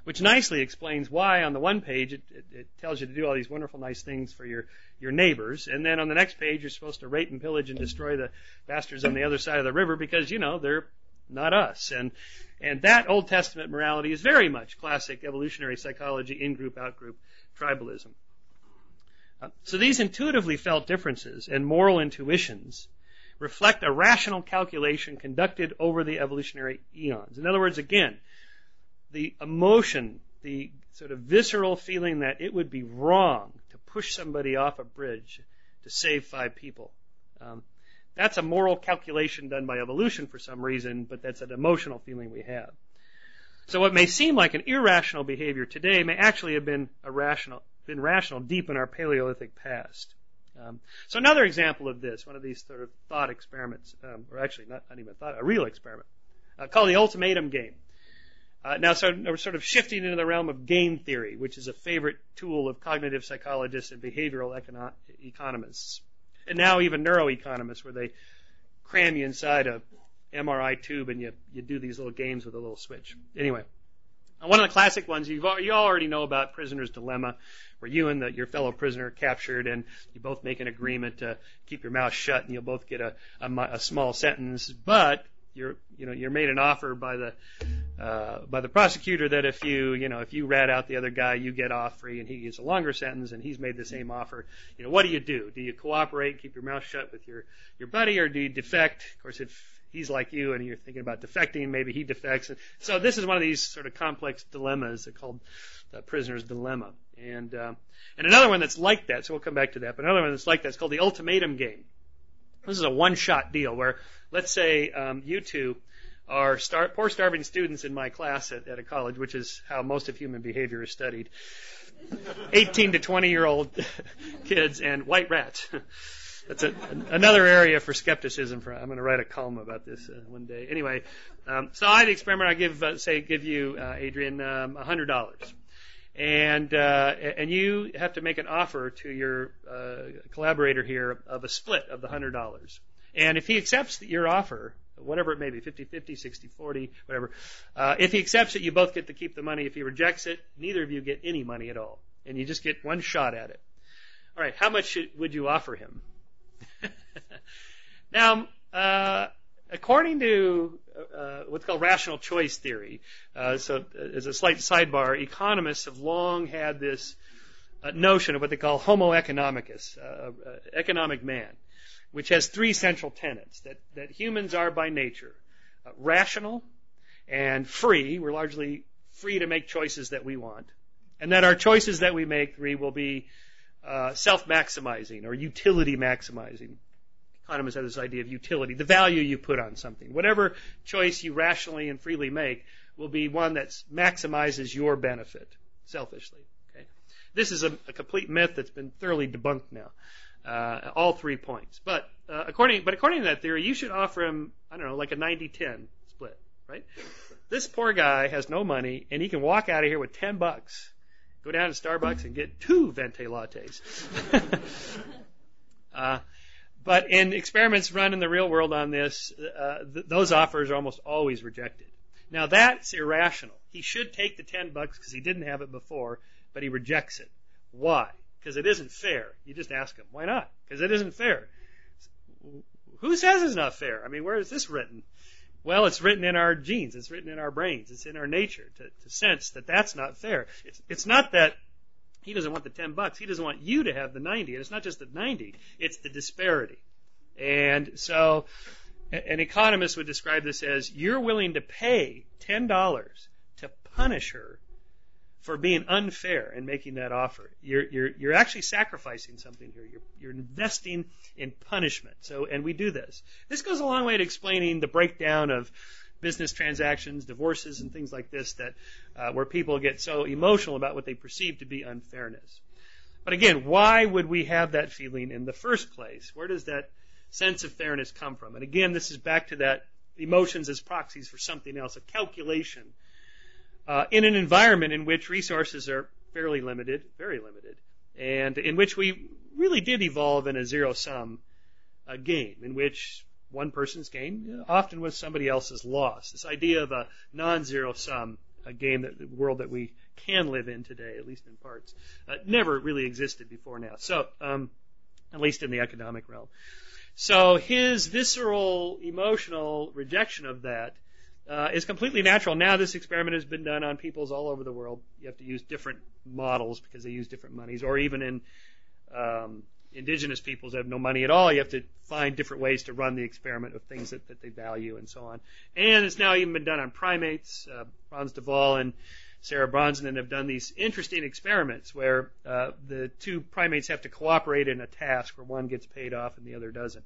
Which nicely explains why on the one page it, it, it tells you to do all these wonderful nice things for your, your neighbors, and then on the next page you're supposed to rape and pillage and destroy the bastards on the other side of the river because, you know, they're not us. And, and that Old Testament morality is very much classic evolutionary psychology, in-group, out-group tribalism. Uh, so these intuitively felt differences and moral intuitions reflect a rational calculation conducted over the evolutionary eons. In other words, again, the emotion, the sort of visceral feeling that it would be wrong to push somebody off a bridge to save five people. Um, that's a moral calculation done by evolution for some reason, but that's an emotional feeling we have. So what may seem like an irrational behavior today may actually have been a rational, been rational deep in our Paleolithic past. Um, so another example of this, one of these sort of thought experiments, um, or actually not, not even thought, a real experiment, uh, called the ultimatum game. Uh, now, so we're sort of shifting into the realm of game theory, which is a favorite tool of cognitive psychologists and behavioral econo- economists, and now even neuroeconomists, where they cram you inside a MRI tube and you you do these little games with a little switch. Anyway, one of the classic ones you you all already know about prisoner's dilemma, where you and the, your fellow prisoner are captured and you both make an agreement to keep your mouth shut and you'll both get a, a, a small sentence, but you're you know you're made an offer by the uh, by the prosecutor that if you you know if you rat out the other guy you get off free and he gets a longer sentence and he's made the same offer. You know what do you do? Do you cooperate keep your mouth shut with your your buddy or do you defect? Of course if he's like you and you're thinking about defecting maybe he defects. So this is one of these sort of complex dilemmas. Called the prisoner's dilemma. And uh, and another one that's like that so we'll come back to that but another one that's like that is called the ultimatum game. This is a one shot deal where let's say um, you two are star- poor starving students in my class at, at a college, which is how most of human behavior is studied. 18 to 20 year old kids and white rats. That's a, another area for skepticism. For I'm going to write a column about this uh, one day. Anyway, um, so I had the experiment. I give, uh, say, give you, uh, Adrian, um, hundred dollars, and uh, and you have to make an offer to your uh, collaborator here of a split of the hundred dollars. And if he accepts your offer, whatever it may be, 50 50, 60 40, whatever, uh, if he accepts it, you both get to keep the money. If he rejects it, neither of you get any money at all. And you just get one shot at it. All right, how much should, would you offer him? now, uh, according to uh, what's called rational choice theory, uh, so as a slight sidebar, economists have long had this uh, notion of what they call homo economicus, uh, uh, economic man which has three central tenets that, that humans are by nature uh, rational and free. We're largely free to make choices that we want. And that our choices that we make, three, will be uh, self maximizing or utility maximizing. Economists have this idea of utility, the value you put on something. Whatever choice you rationally and freely make will be one that maximizes your benefit selfishly. Okay? This is a, a complete myth that's been thoroughly debunked now uh, all three points. But uh, according but according to that theory, you should offer him I don't know like a 90-10 split, right? This poor guy has no money and he can walk out of here with 10 bucks, go down to Starbucks and get two venti lattes. uh, but in experiments run in the real world on this, uh, th- those offers are almost always rejected. Now that's irrational. He should take the 10 bucks because he didn't have it before, but he rejects it. Why? Because it isn't fair. You just ask them, why not? Because it isn't fair. Who says it's not fair? I mean, where is this written? Well, it's written in our genes. It's written in our brains. It's in our nature to, to sense that that's not fair. It's, it's not that he doesn't want the 10 bucks. He doesn't want you to have the 90. And it's not just the 90. It's the disparity. And so an economist would describe this as you're willing to pay $10 to punish her for being unfair and making that offer. You're, you're, you're actually sacrificing something here. You're, you're investing in punishment. So, and we do this. This goes a long way to explaining the breakdown of business transactions, divorces, and things like this that, uh, where people get so emotional about what they perceive to be unfairness. But again, why would we have that feeling in the first place? Where does that sense of fairness come from? And again, this is back to that emotions as proxies for something else, a calculation uh, in an environment in which resources are fairly limited, very limited, and in which we really did evolve in a zero sum uh, game, in which one person's gain often was somebody else's loss. This idea of a non zero sum a game that the world that we can live in today, at least in parts, uh, never really existed before now. So, um, at least in the economic realm. So his visceral, emotional rejection of that uh, is completely natural. Now this experiment has been done on peoples all over the world. You have to use different models because they use different monies, or even in um, indigenous peoples that have no money at all. You have to find different ways to run the experiment of things that, that they value and so on. And it's now even been done on primates. Uh, Waal and Sarah Brosnan have done these interesting experiments where uh, the two primates have to cooperate in a task where one gets paid off and the other doesn't.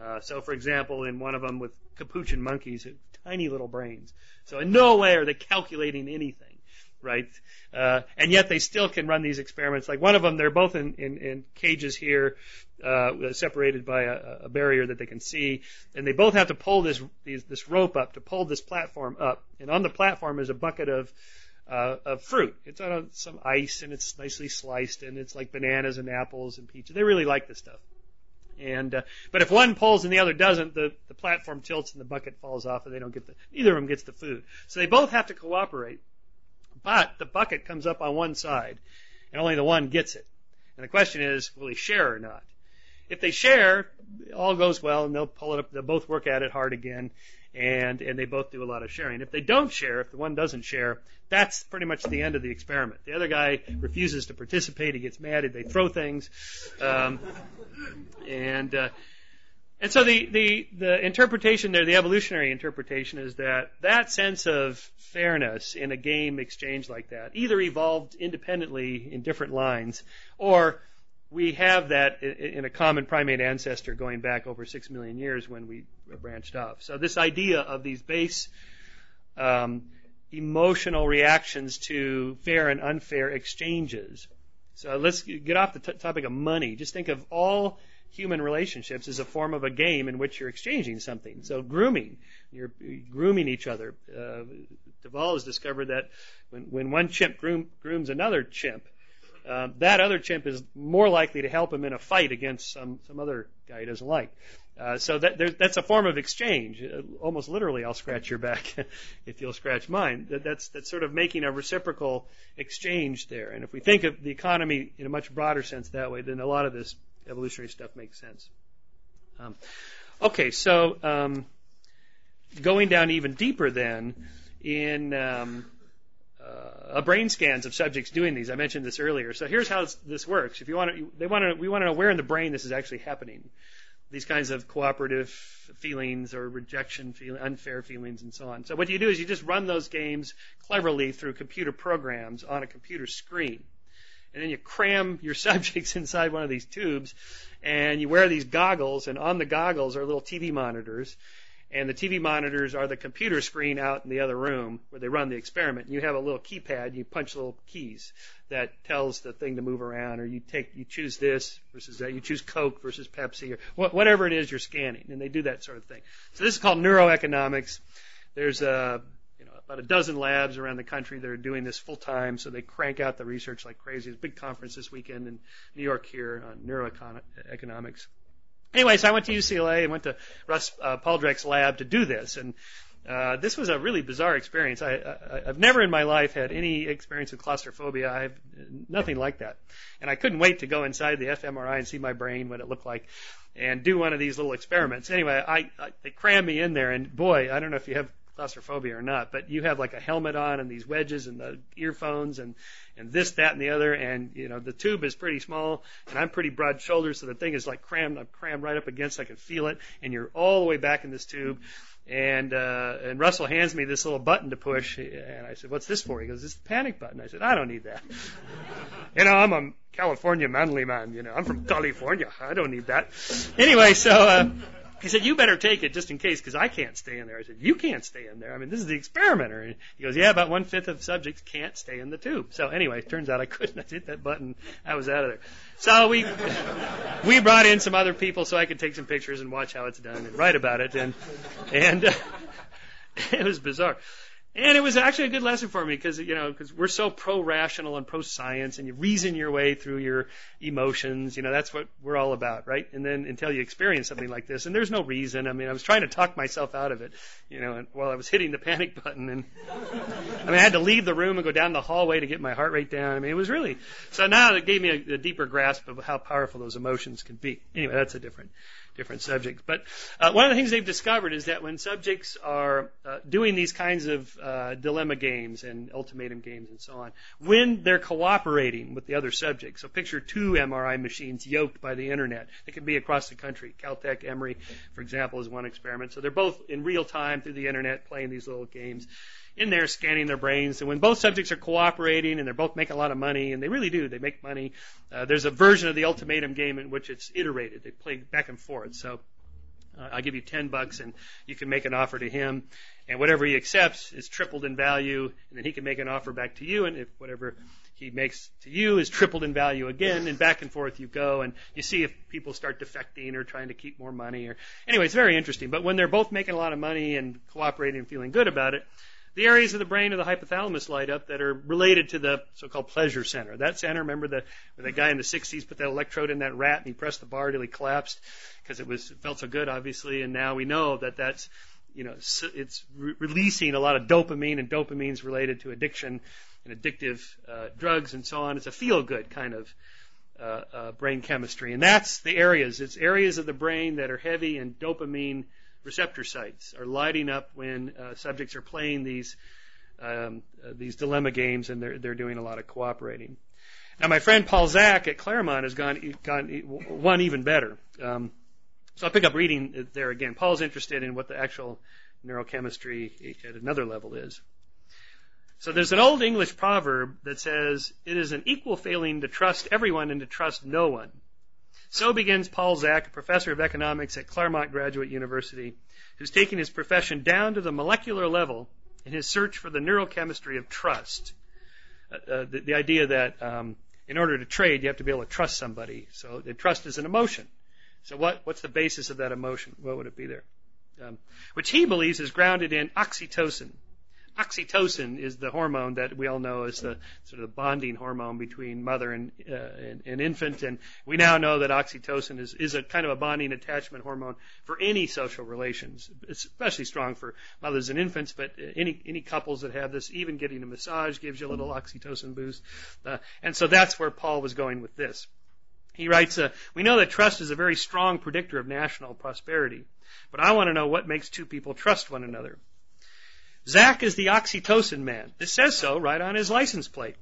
Uh, so, for example, in one of them with capuchin monkeys, tiny little brains. So, in no way are they calculating anything, right? Uh, and yet they still can run these experiments. Like one of them, they're both in, in, in cages here, uh, separated by a, a, barrier that they can see, and they both have to pull this these, this rope up to pull this platform up. And on the platform is a bucket of uh, of fruit. It's on some ice and it's nicely sliced and it's like bananas and apples and peaches. They really like this stuff. And uh, but if one pulls and the other doesn't, the the platform tilts and the bucket falls off, and they don't get the neither of them gets the food. So they both have to cooperate. But the bucket comes up on one side, and only the one gets it. And the question is, will they share or not? If they share, all goes well, and they'll pull it up. They'll both work at it hard again, and and they both do a lot of sharing. If they don't share, if the one doesn't share, that's pretty much the end of the experiment. The other guy refuses to participate. He gets mad. They throw things, um, and uh, and so the the the interpretation there, the evolutionary interpretation, is that that sense of fairness in a game exchange like that either evolved independently in different lines, or we have that in a common primate ancestor going back over six million years when we branched off. So this idea of these base um, emotional reactions to fair and unfair exchanges. So let's get off the t- topic of money. Just think of all human relationships as a form of a game in which you're exchanging something. So grooming, you're grooming each other. Uh, de has discovered that when, when one chimp groom, grooms another chimp, um, that other chimp is more likely to help him in a fight against some some other guy he doesn't like. Uh, so that that's a form of exchange. Uh, almost literally, I'll scratch your back if you'll scratch mine. That, that's that's sort of making a reciprocal exchange there. And if we think of the economy in a much broader sense that way, then a lot of this evolutionary stuff makes sense. Um, okay, so um, going down even deeper, then in um, uh, brain scans of subjects doing these. I mentioned this earlier. So here's how this works. If you want to, they want to, we want to know where in the brain this is actually happening these kinds of cooperative feelings or rejection, feel, unfair feelings, and so on. So what you do is you just run those games cleverly through computer programs on a computer screen. And then you cram your subjects inside one of these tubes, and you wear these goggles, and on the goggles are little TV monitors, and the TV monitors are the computer screen out in the other room where they run the experiment. You have a little keypad, you punch little keys that tells the thing to move around, or you take you choose this versus that, you choose Coke versus Pepsi, or whatever it is you're scanning, and they do that sort of thing. So this is called neuroeconomics. There's uh, a know about a dozen labs around the country that are doing this full time, so they crank out the research like crazy. There's a big conference this weekend in New York here on neuroeconomics. Anyway, so I went to UCLA and went to Russ uh, Poldrack's lab to do this, and uh, this was a really bizarre experience. I, I, I've never in my life had any experience with claustrophobia. I have nothing like that, and I couldn't wait to go inside the fMRI and see my brain, what it looked like, and do one of these little experiments. Anyway, I, I they crammed me in there, and boy, I don't know if you have claustrophobia or not, but you have like a helmet on and these wedges and the earphones and and this, that, and the other, and you know the tube is pretty small, and I'm pretty broad shouldered, so the thing is like crammed, I'm crammed right up against, I can feel it, and you're all the way back in this tube. And uh, and Russell hands me this little button to push, and I said, "What's this for?" He goes, "This is the panic button." I said, "I don't need that. you know, I'm a California manly man. You know, I'm from California. I don't need that." Anyway, so uh, he said, "You better take it just in case, because I can't stay in there." I said, "You can't stay in there. I mean, this is the experimenter." And he goes, "Yeah, about one fifth of subjects can't stay in the tube." So anyway, it turns out I couldn't. I hit that button. I was out of there. So we we brought in some other people so I could take some pictures and watch how it's done and write about it. And and uh, it was bizarre. And it was actually a good lesson for me because, you know, because we're so pro-rational and pro-science and you reason your way through your emotions. You know, that's what we're all about, right? And then until you experience something like this, and there's no reason. I mean, I was trying to talk myself out of it, you know, while I was hitting the panic button and I mean, I had to leave the room and go down the hallway to get my heart rate down. I mean, it was really so. Now it gave me a, a deeper grasp of how powerful those emotions can be. Anyway, that's a different different subjects. But uh, one of the things they've discovered is that when subjects are uh, doing these kinds of uh, dilemma games and ultimatum games and so on, when they're cooperating with the other subjects, so picture two MRI machines yoked by the internet. They can be across the country. Caltech, Emory, for example, is one experiment. So they're both in real time through the internet playing these little games in there scanning their brains. And when both subjects are cooperating and they're both making a lot of money, and they really do, they make money. Uh, there's a version of the ultimatum game in which it's iterated. They play back and forth. So uh, I'll give you 10 bucks and you can make an offer to him. And whatever he accepts is tripled in value, and then he can make an offer back to you. And if whatever he makes to you is tripled in value again, and back and forth you go, and you see if people start defecting or trying to keep more money. Or anyway, it's very interesting. But when they're both making a lot of money and cooperating and feeling good about it, the areas of the brain of the hypothalamus light up that are related to the so-called pleasure center. That center, remember the the guy in the 60s put that electrode in that rat and he pressed the bar till he collapsed because it was it felt so good, obviously, and now we know that that's you know it's re- releasing a lot of dopamine and dopamine's related to addiction and addictive uh, drugs and so on. It's a feel-good kind of uh, uh, brain chemistry, and that's the areas. It's areas of the brain that are heavy in dopamine receptor sites are lighting up when uh, subjects are playing these um, these dilemma games, and they're they're doing a lot of cooperating. Now, my friend Paul Zak at Claremont has gone gone one even better. Um, so I'll pick up reading there again. Paul's interested in what the actual neurochemistry at another level is. So there's an old English proverb that says, "It is an equal failing to trust everyone and to trust no one." So begins Paul Zak, a professor of economics at Claremont Graduate University, who's taking his profession down to the molecular level in his search for the neurochemistry of trust. Uh, uh, the, the, idea that um, in order to trade, you have to be able to trust somebody. So the trust is an emotion. So what, what's the basis of that emotion? What would it be there? Um, which he believes is grounded in oxytocin oxytocin is the hormone that we all know is the sort of the bonding hormone between mother and, uh, and, and infant. And we now know that oxytocin is, is a kind of a bonding attachment hormone for any social relations. Especially strong for mothers and infants, but any, any couples that have this, even getting a massage gives you a little oxytocin boost. Uh, and so that's where Paul was going with this. He writes, uh, we know that trust is a very strong predictor of national prosperity, but I want to know what makes two people trust one another. Zak is the oxytocin man. It says so right on his license plate.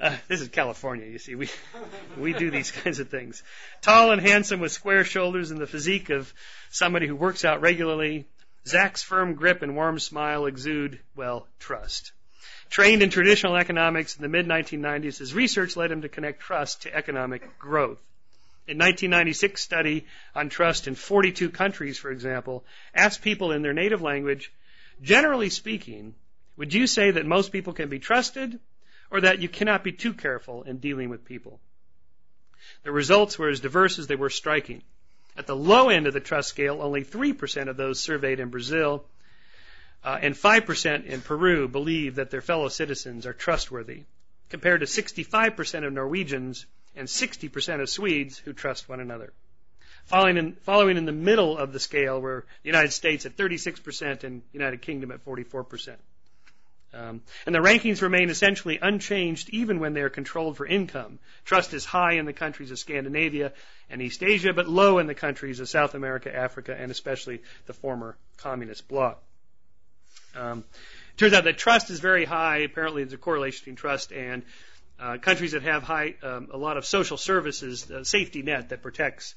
Uh, this is California, you see. We we do these kinds of things. Tall and handsome with square shoulders and the physique of somebody who works out regularly. Zak's firm grip and warm smile exude, well, trust. Trained in traditional economics in the mid 1990s, his research led him to connect trust to economic growth. In 1996 study on trust in 42 countries, for example, asked people in their native language Generally speaking, would you say that most people can be trusted or that you cannot be too careful in dealing with people? The results were as diverse as they were striking. At the low end of the trust scale, only 3% of those surveyed in Brazil uh, and 5% in Peru believe that their fellow citizens are trustworthy, compared to 65% of Norwegians and 60% of Swedes who trust one another. Following in, following in the middle of the scale were the United States at 36% and United Kingdom at 44%. Um, and the rankings remain essentially unchanged even when they are controlled for income. Trust is high in the countries of Scandinavia and East Asia, but low in the countries of South America, Africa, and especially the former communist bloc. Um, turns out that trust is very high. Apparently, there's a correlation between trust and uh, countries that have high, um, a lot of social services, uh, safety net that protects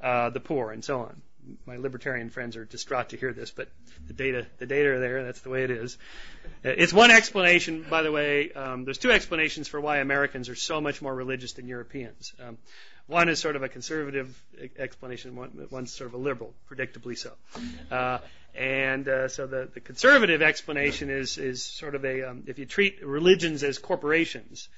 the poor, and so on. My libertarian friends are distraught to hear this, but the data, the data are there. That's the way it is. Uh, it's one explanation, by the way. Um, there's two explanations for why Americans are so much more religious than Europeans. Um, one is sort of a conservative explanation. One, one's sort of a liberal, predictably so. Uh, and uh, so the, the conservative explanation is is sort of a um, if you treat religions as corporations,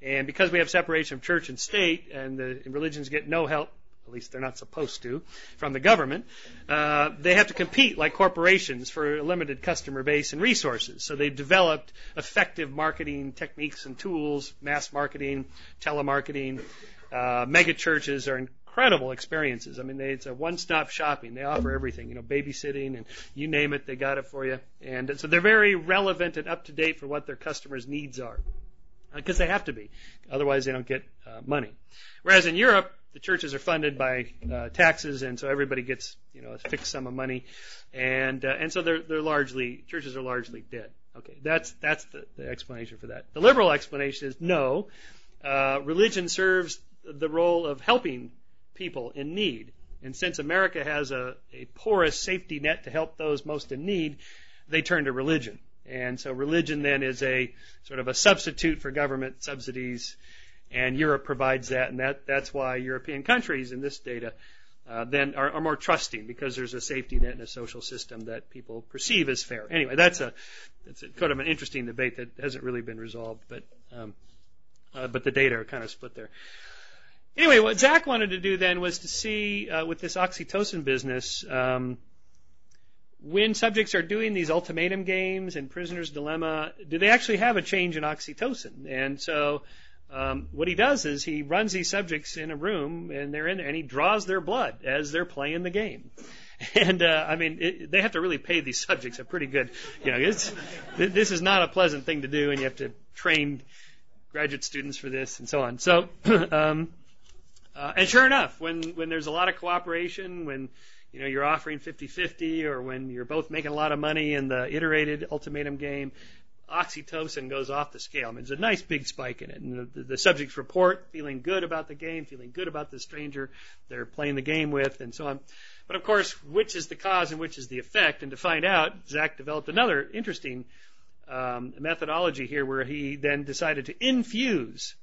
and because we have separation of church and state, and the and religions get no help at least they're not supposed to, from the government. Uh, they have to compete like corporations for a limited customer base and resources. So they've developed effective marketing techniques and tools, mass marketing, telemarketing. Uh, mega churches are incredible experiences. I mean, they, it's a one-stop shopping. They offer everything, you know, babysitting and you name it, they got it for you. And so they're very relevant and up to date for what their customers' needs are, because uh, they have to be. Otherwise, they don't get uh, money. Whereas in Europe, the churches are funded by uh, taxes, and so everybody gets, you know, a fixed sum of money, and uh, and so they're they're largely churches are largely dead. Okay, that's that's the, the explanation for that. The liberal explanation is no. Uh, religion serves the role of helping people in need. And since America has a, a porous safety net to help those most in need, they turn to religion. And so religion then is a sort of a substitute for government subsidies, and Europe provides that, and that, that's why European countries in this data uh, then are, are, more trusting because there's a safety net and a social system that people perceive as fair. Anyway, that's a that's a, kind of an interesting debate that hasn't really been resolved, but um, uh, but the data are kind of split there. Anyway, what Zak wanted to do then was to see uh, with this oxytocin business, um, when subjects are doing these ultimatum games and prisoner's dilemma, do they actually have a change in oxytocin? And so, um, what he does is he runs these subjects in a room and they're in there and he draws their blood as they're playing the game. And uh, I mean, it, they have to really pay these subjects a pretty good. You know, it's, this is not a pleasant thing to do, and you have to train graduate students for this and so on. So. um, uh, and sure enough, when, when there's a lot of cooperation, when you know you're offering 50-50, or when you're both making a lot of money in the iterated ultimatum game, oxytocin goes off the scale. I mean, there's a nice big spike in it, and the, the, subjects report feeling good about the game, feeling good about the stranger they're playing the game with, and so on. But of course, which is the cause and which is the effect? And to find out, Zak developed another interesting um, methodology here, where he then decided to infuse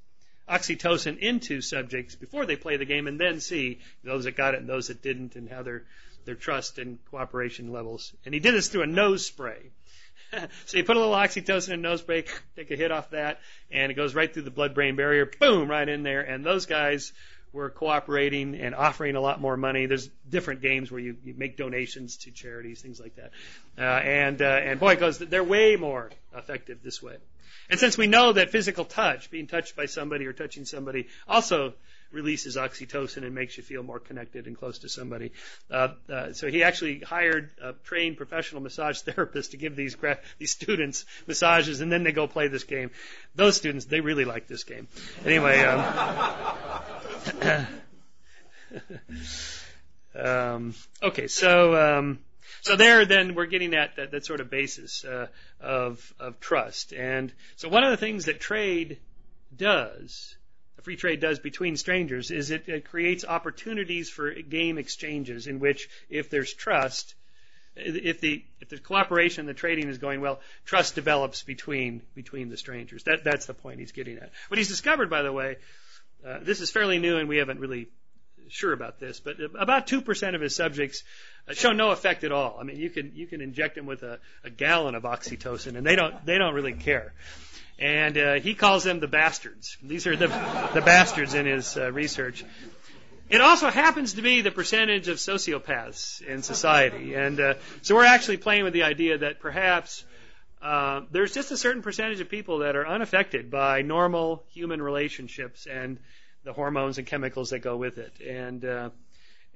oxytocin into subjects before they play the game and then see those that got it and those that didn't and how their their trust and cooperation levels. And he did this through a nose spray. so you put a little oxytocin in a nose spray, take a hit off that, and it goes right through the blood-brain barrier, boom, right in there. And those guys were cooperating and offering a lot more money. There's different games where you, you make donations to charities, things like that. Uh, and uh, and boy, it goes they're way more effective this way. And since we know that physical touch, being touched by somebody or touching somebody, also releases oxytocin and makes you feel more connected and close to somebody. Uh, uh, so he actually hired a trained professional massage therapist to give these students massages, and then they go play this game. Those students, they really like this game. Anyway. Um, um, okay, so um, so there, then we're getting at that, that sort of basis uh, of of trust. And so one of the things that trade does, free trade does between strangers, is it, it creates opportunities for game exchanges in which, if there's trust, if the if the cooperation, the trading is going well, trust develops between between the strangers. That that's the point he's getting at. What he's discovered, by the way, uh, this is fairly new, and we haven't really sure about this, but about 2% of his subjects uh, show no effect at all. I mean, you can, you can inject them with a, a gallon of oxytocin and they don't, they don't really care. And, uh, he calls them the bastards. These are the, the bastards in his uh, research. It also happens to be the percentage of sociopaths in society. And, uh, so we're actually playing with the idea that perhaps, uh, there's just a certain percentage of people that are unaffected by normal human relationships and the hormones and chemicals that go with it. And uh,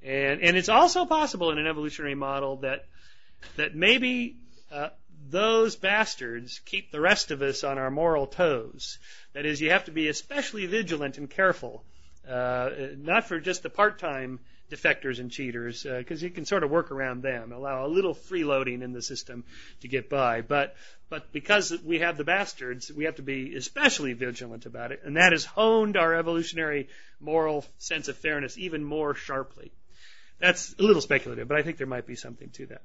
and and it's also possible in an evolutionary model that that maybe uh, those bastards keep the rest of us on our moral toes. That is, you have to be especially vigilant and careful, uh, not for just the part-time defectors and cheaters, because uh, you can sort of work around them, allow a little freeloading in the system to get by. But but because we have the bastards, we have to be especially vigilant about it, and that has honed our evolutionary moral sense of fairness even more sharply. That's a little speculative, but I think there might be something to that.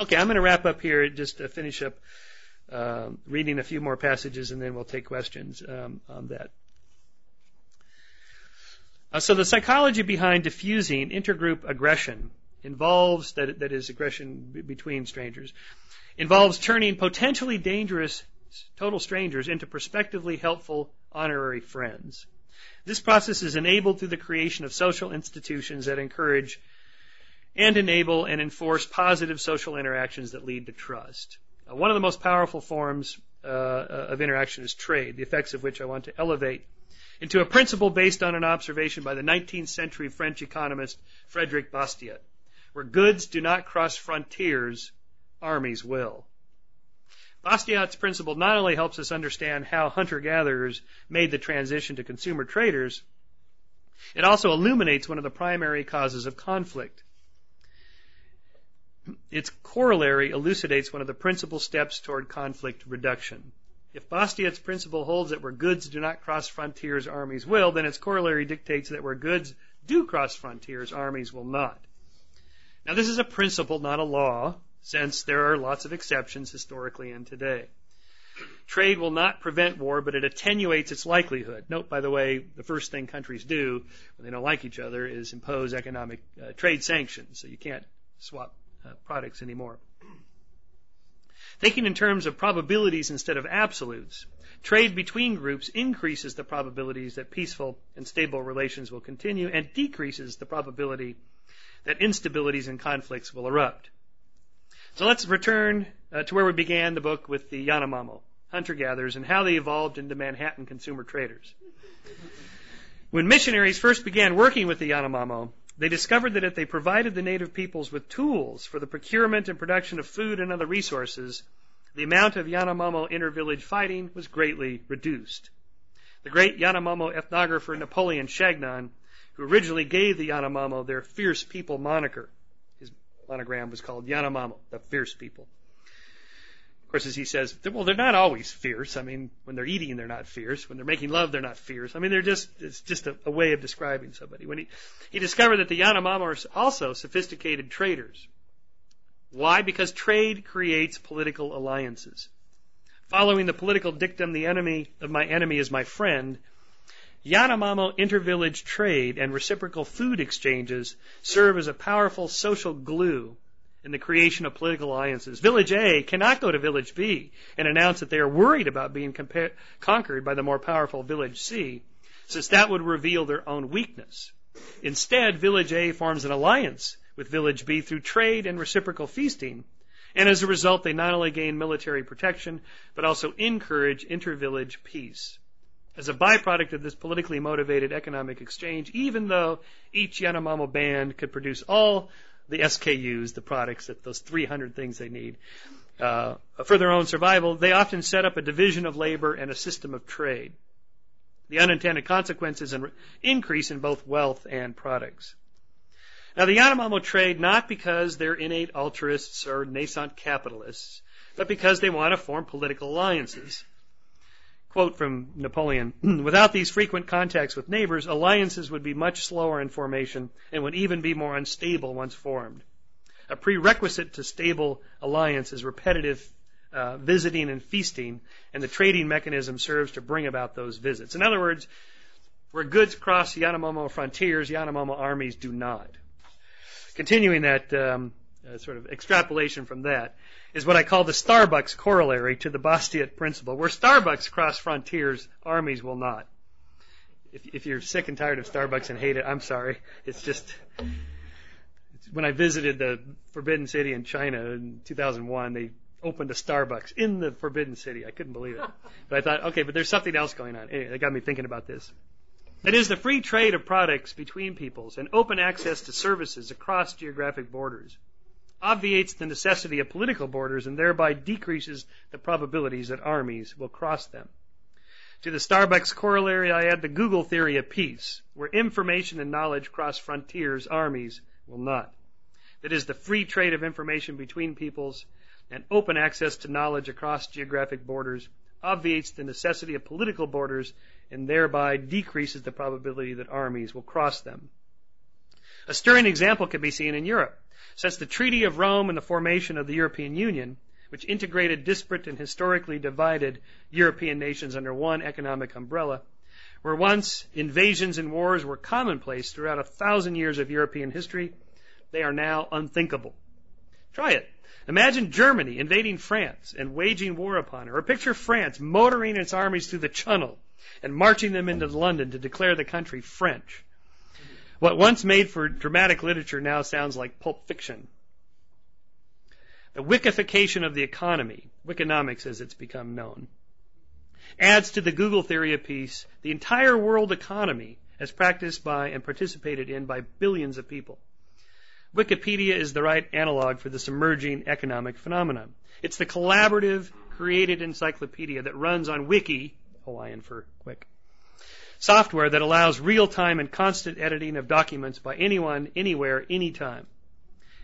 Okay, I'm going to wrap up here just to finish up uh, reading a few more passages, and then we'll take questions um, on that. Uh, so the psychology behind diffusing intergroup aggression involves that that is aggression b- between strangers involves turning potentially dangerous total strangers into prospectively helpful honorary friends. This process is enabled through the creation of social institutions that encourage and enable and enforce positive social interactions that lead to trust. Uh, one of the most powerful forms uh, of interaction is trade, the effects of which I want to elevate into a principle based on an observation by the 19th century French economist Frederick Bastiat. Where goods do not cross frontiers, armies will. Bastiat's principle not only helps us understand how hunter-gatherers made the transition to consumer traders, it also illuminates one of the primary causes of conflict. Its corollary elucidates one of the principal steps toward conflict reduction. If Bastiat's principle holds that where goods do not cross frontiers, armies will, then its corollary dictates that where goods do cross frontiers, armies will not. Now, this is a principle, not a law, since there are lots of exceptions historically and today. Trade will not prevent war, but it attenuates its likelihood. Note, by the way, the first thing countries do when they don't like each other is impose economic uh, trade sanctions, so you can't swap products anymore. Thinking in terms of probabilities instead of absolutes, trade between groups increases the probabilities that peaceful and stable relations will continue and decreases the probability that instabilities and conflicts will erupt. So let's return uh, to where we began the book with the Yanomamo, hunter-gatherers, and how they evolved into Manhattan consumer traders. When missionaries first began working with the Yanomamo, they discovered that if they provided the native peoples with tools for the procurement and production of food and other resources, the amount of Yanomamo inter-village fighting was greatly reduced. The great Yanomamo ethnographer Napoleon Chagnon, who originally gave the Yanomamo their fierce people moniker, his monogram was called Yanomamo, the fierce people course, as he says, well, they're not always fierce. I mean, when they're eating, they're not fierce. When they're making love, they're not fierce. I mean, they're just, it's just a, a way of describing somebody. When he, he discovered that the Yanomamo are also sophisticated traders. Why? Because trade creates political alliances. Following the political dictum, the enemy of my enemy is my friend, Yanomamo intervillage trade and reciprocal food exchanges serve as a powerful social glue in the creation of political alliances. Village A cannot go to Village B and announce that they are worried about being compa- conquered by the more powerful Village C, since that would reveal their own weakness. Instead, Village A forms an alliance with Village B through trade and reciprocal feasting, and as a result, they not only gain military protection, but also encourage inter-village peace. As a byproduct of this politically motivated economic exchange, even though each Yanomamo band could produce all the SKUs, the products, that those 300 things they need. Uh, for their own survival, they often set up a division of labor and a system of trade. The unintended consequences an increase in both wealth and products. Now, the Yanomamo trade not because they're innate altruists or nascent capitalists, but because they want to form political alliances. Quote from Napoleon Without these frequent contacts with neighbors, alliances would be much slower in formation and would even be more unstable once formed. A prerequisite to stable alliance is repetitive uh, visiting and feasting, and the trading mechanism serves to bring about those visits. In other words, where goods cross Yanomamo frontiers, Yanomamo armies do not. Continuing that um, uh, sort of extrapolation from that, is what I call the Starbucks corollary to the Bastiat principle. Where Starbucks cross frontiers, armies will not. If, if you're sick and tired of Starbucks and hate it, I'm sorry. It's just it's, when I visited the Forbidden City in China in 2001, they opened a Starbucks in the Forbidden City. I couldn't believe it. But I thought, okay, but there's something else going on. Anyway, that got me thinking about this. That is the free trade of products between peoples and open access to services across geographic borders obviates the necessity of political borders and thereby decreases the probabilities that armies will cross them. To the Starbucks corollary, I add the Google theory of peace, where information and knowledge cross frontiers, armies will not. That is, the free trade of information between peoples and open access to knowledge across geographic borders obviates the necessity of political borders and thereby decreases the probability that armies will cross them. A stirring example can be seen in Europe. Since the Treaty of Rome and the formation of the European Union, which integrated disparate and historically divided European nations under one economic umbrella, where once invasions and wars were commonplace throughout a thousand years of European history, they are now unthinkable. Try it. Imagine Germany invading France and waging war upon her, or picture France motoring its armies through the Channel and marching them into London to declare the country French. What once made for dramatic literature now sounds like pulp fiction. the Wikification of the economy, Wikinomics as it's become known, adds to the Google theory of peace the entire world economy as practiced by and participated in by billions of people. Wikipedia is the right analog for this emerging economic phenomenon. It's the collaborative, created encyclopedia that runs on Wiki, Hawaiian for quick, software that allows real time and constant editing of documents by anyone, anywhere, anytime.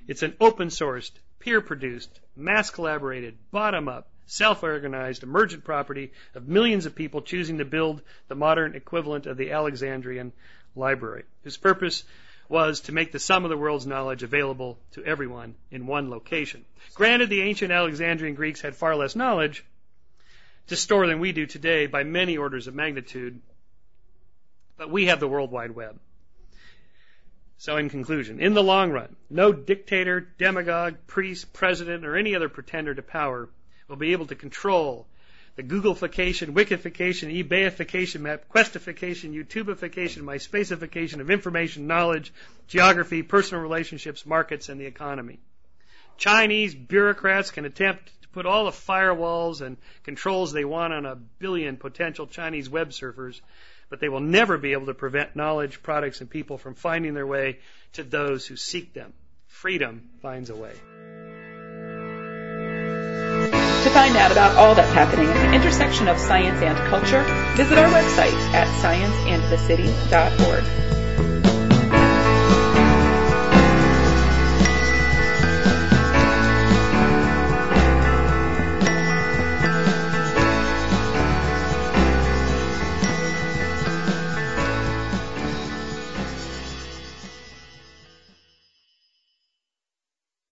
It's an open sourced, peer produced, mass collaborated, bottom up, self organized, emergent property of millions of people choosing to build the modern equivalent of the Alexandrian library, whose purpose was to make the sum of the world's knowledge available to everyone in one location. Granted, the ancient Alexandrian Greeks had far less knowledge to store than we do today by many orders of magnitude, but we have the World Wide Web. So, in conclusion, in the long run, no dictator, demagogue, priest, president, or any other pretender to power will be able to control the Googleification, Wikification, eBayification, MapQuestification, YouTubeification, MySpaceification of information, knowledge, geography, personal relationships, markets, and the economy. Chinese bureaucrats can attempt to put all the firewalls and controls they want on a billion potential Chinese web surfers, but they will never be able to prevent knowledge, products, and people from finding their way to those who seek them. Freedom finds a way. To find out about all that's happening at the intersection of science and culture, visit our website at scienceandthecity.org.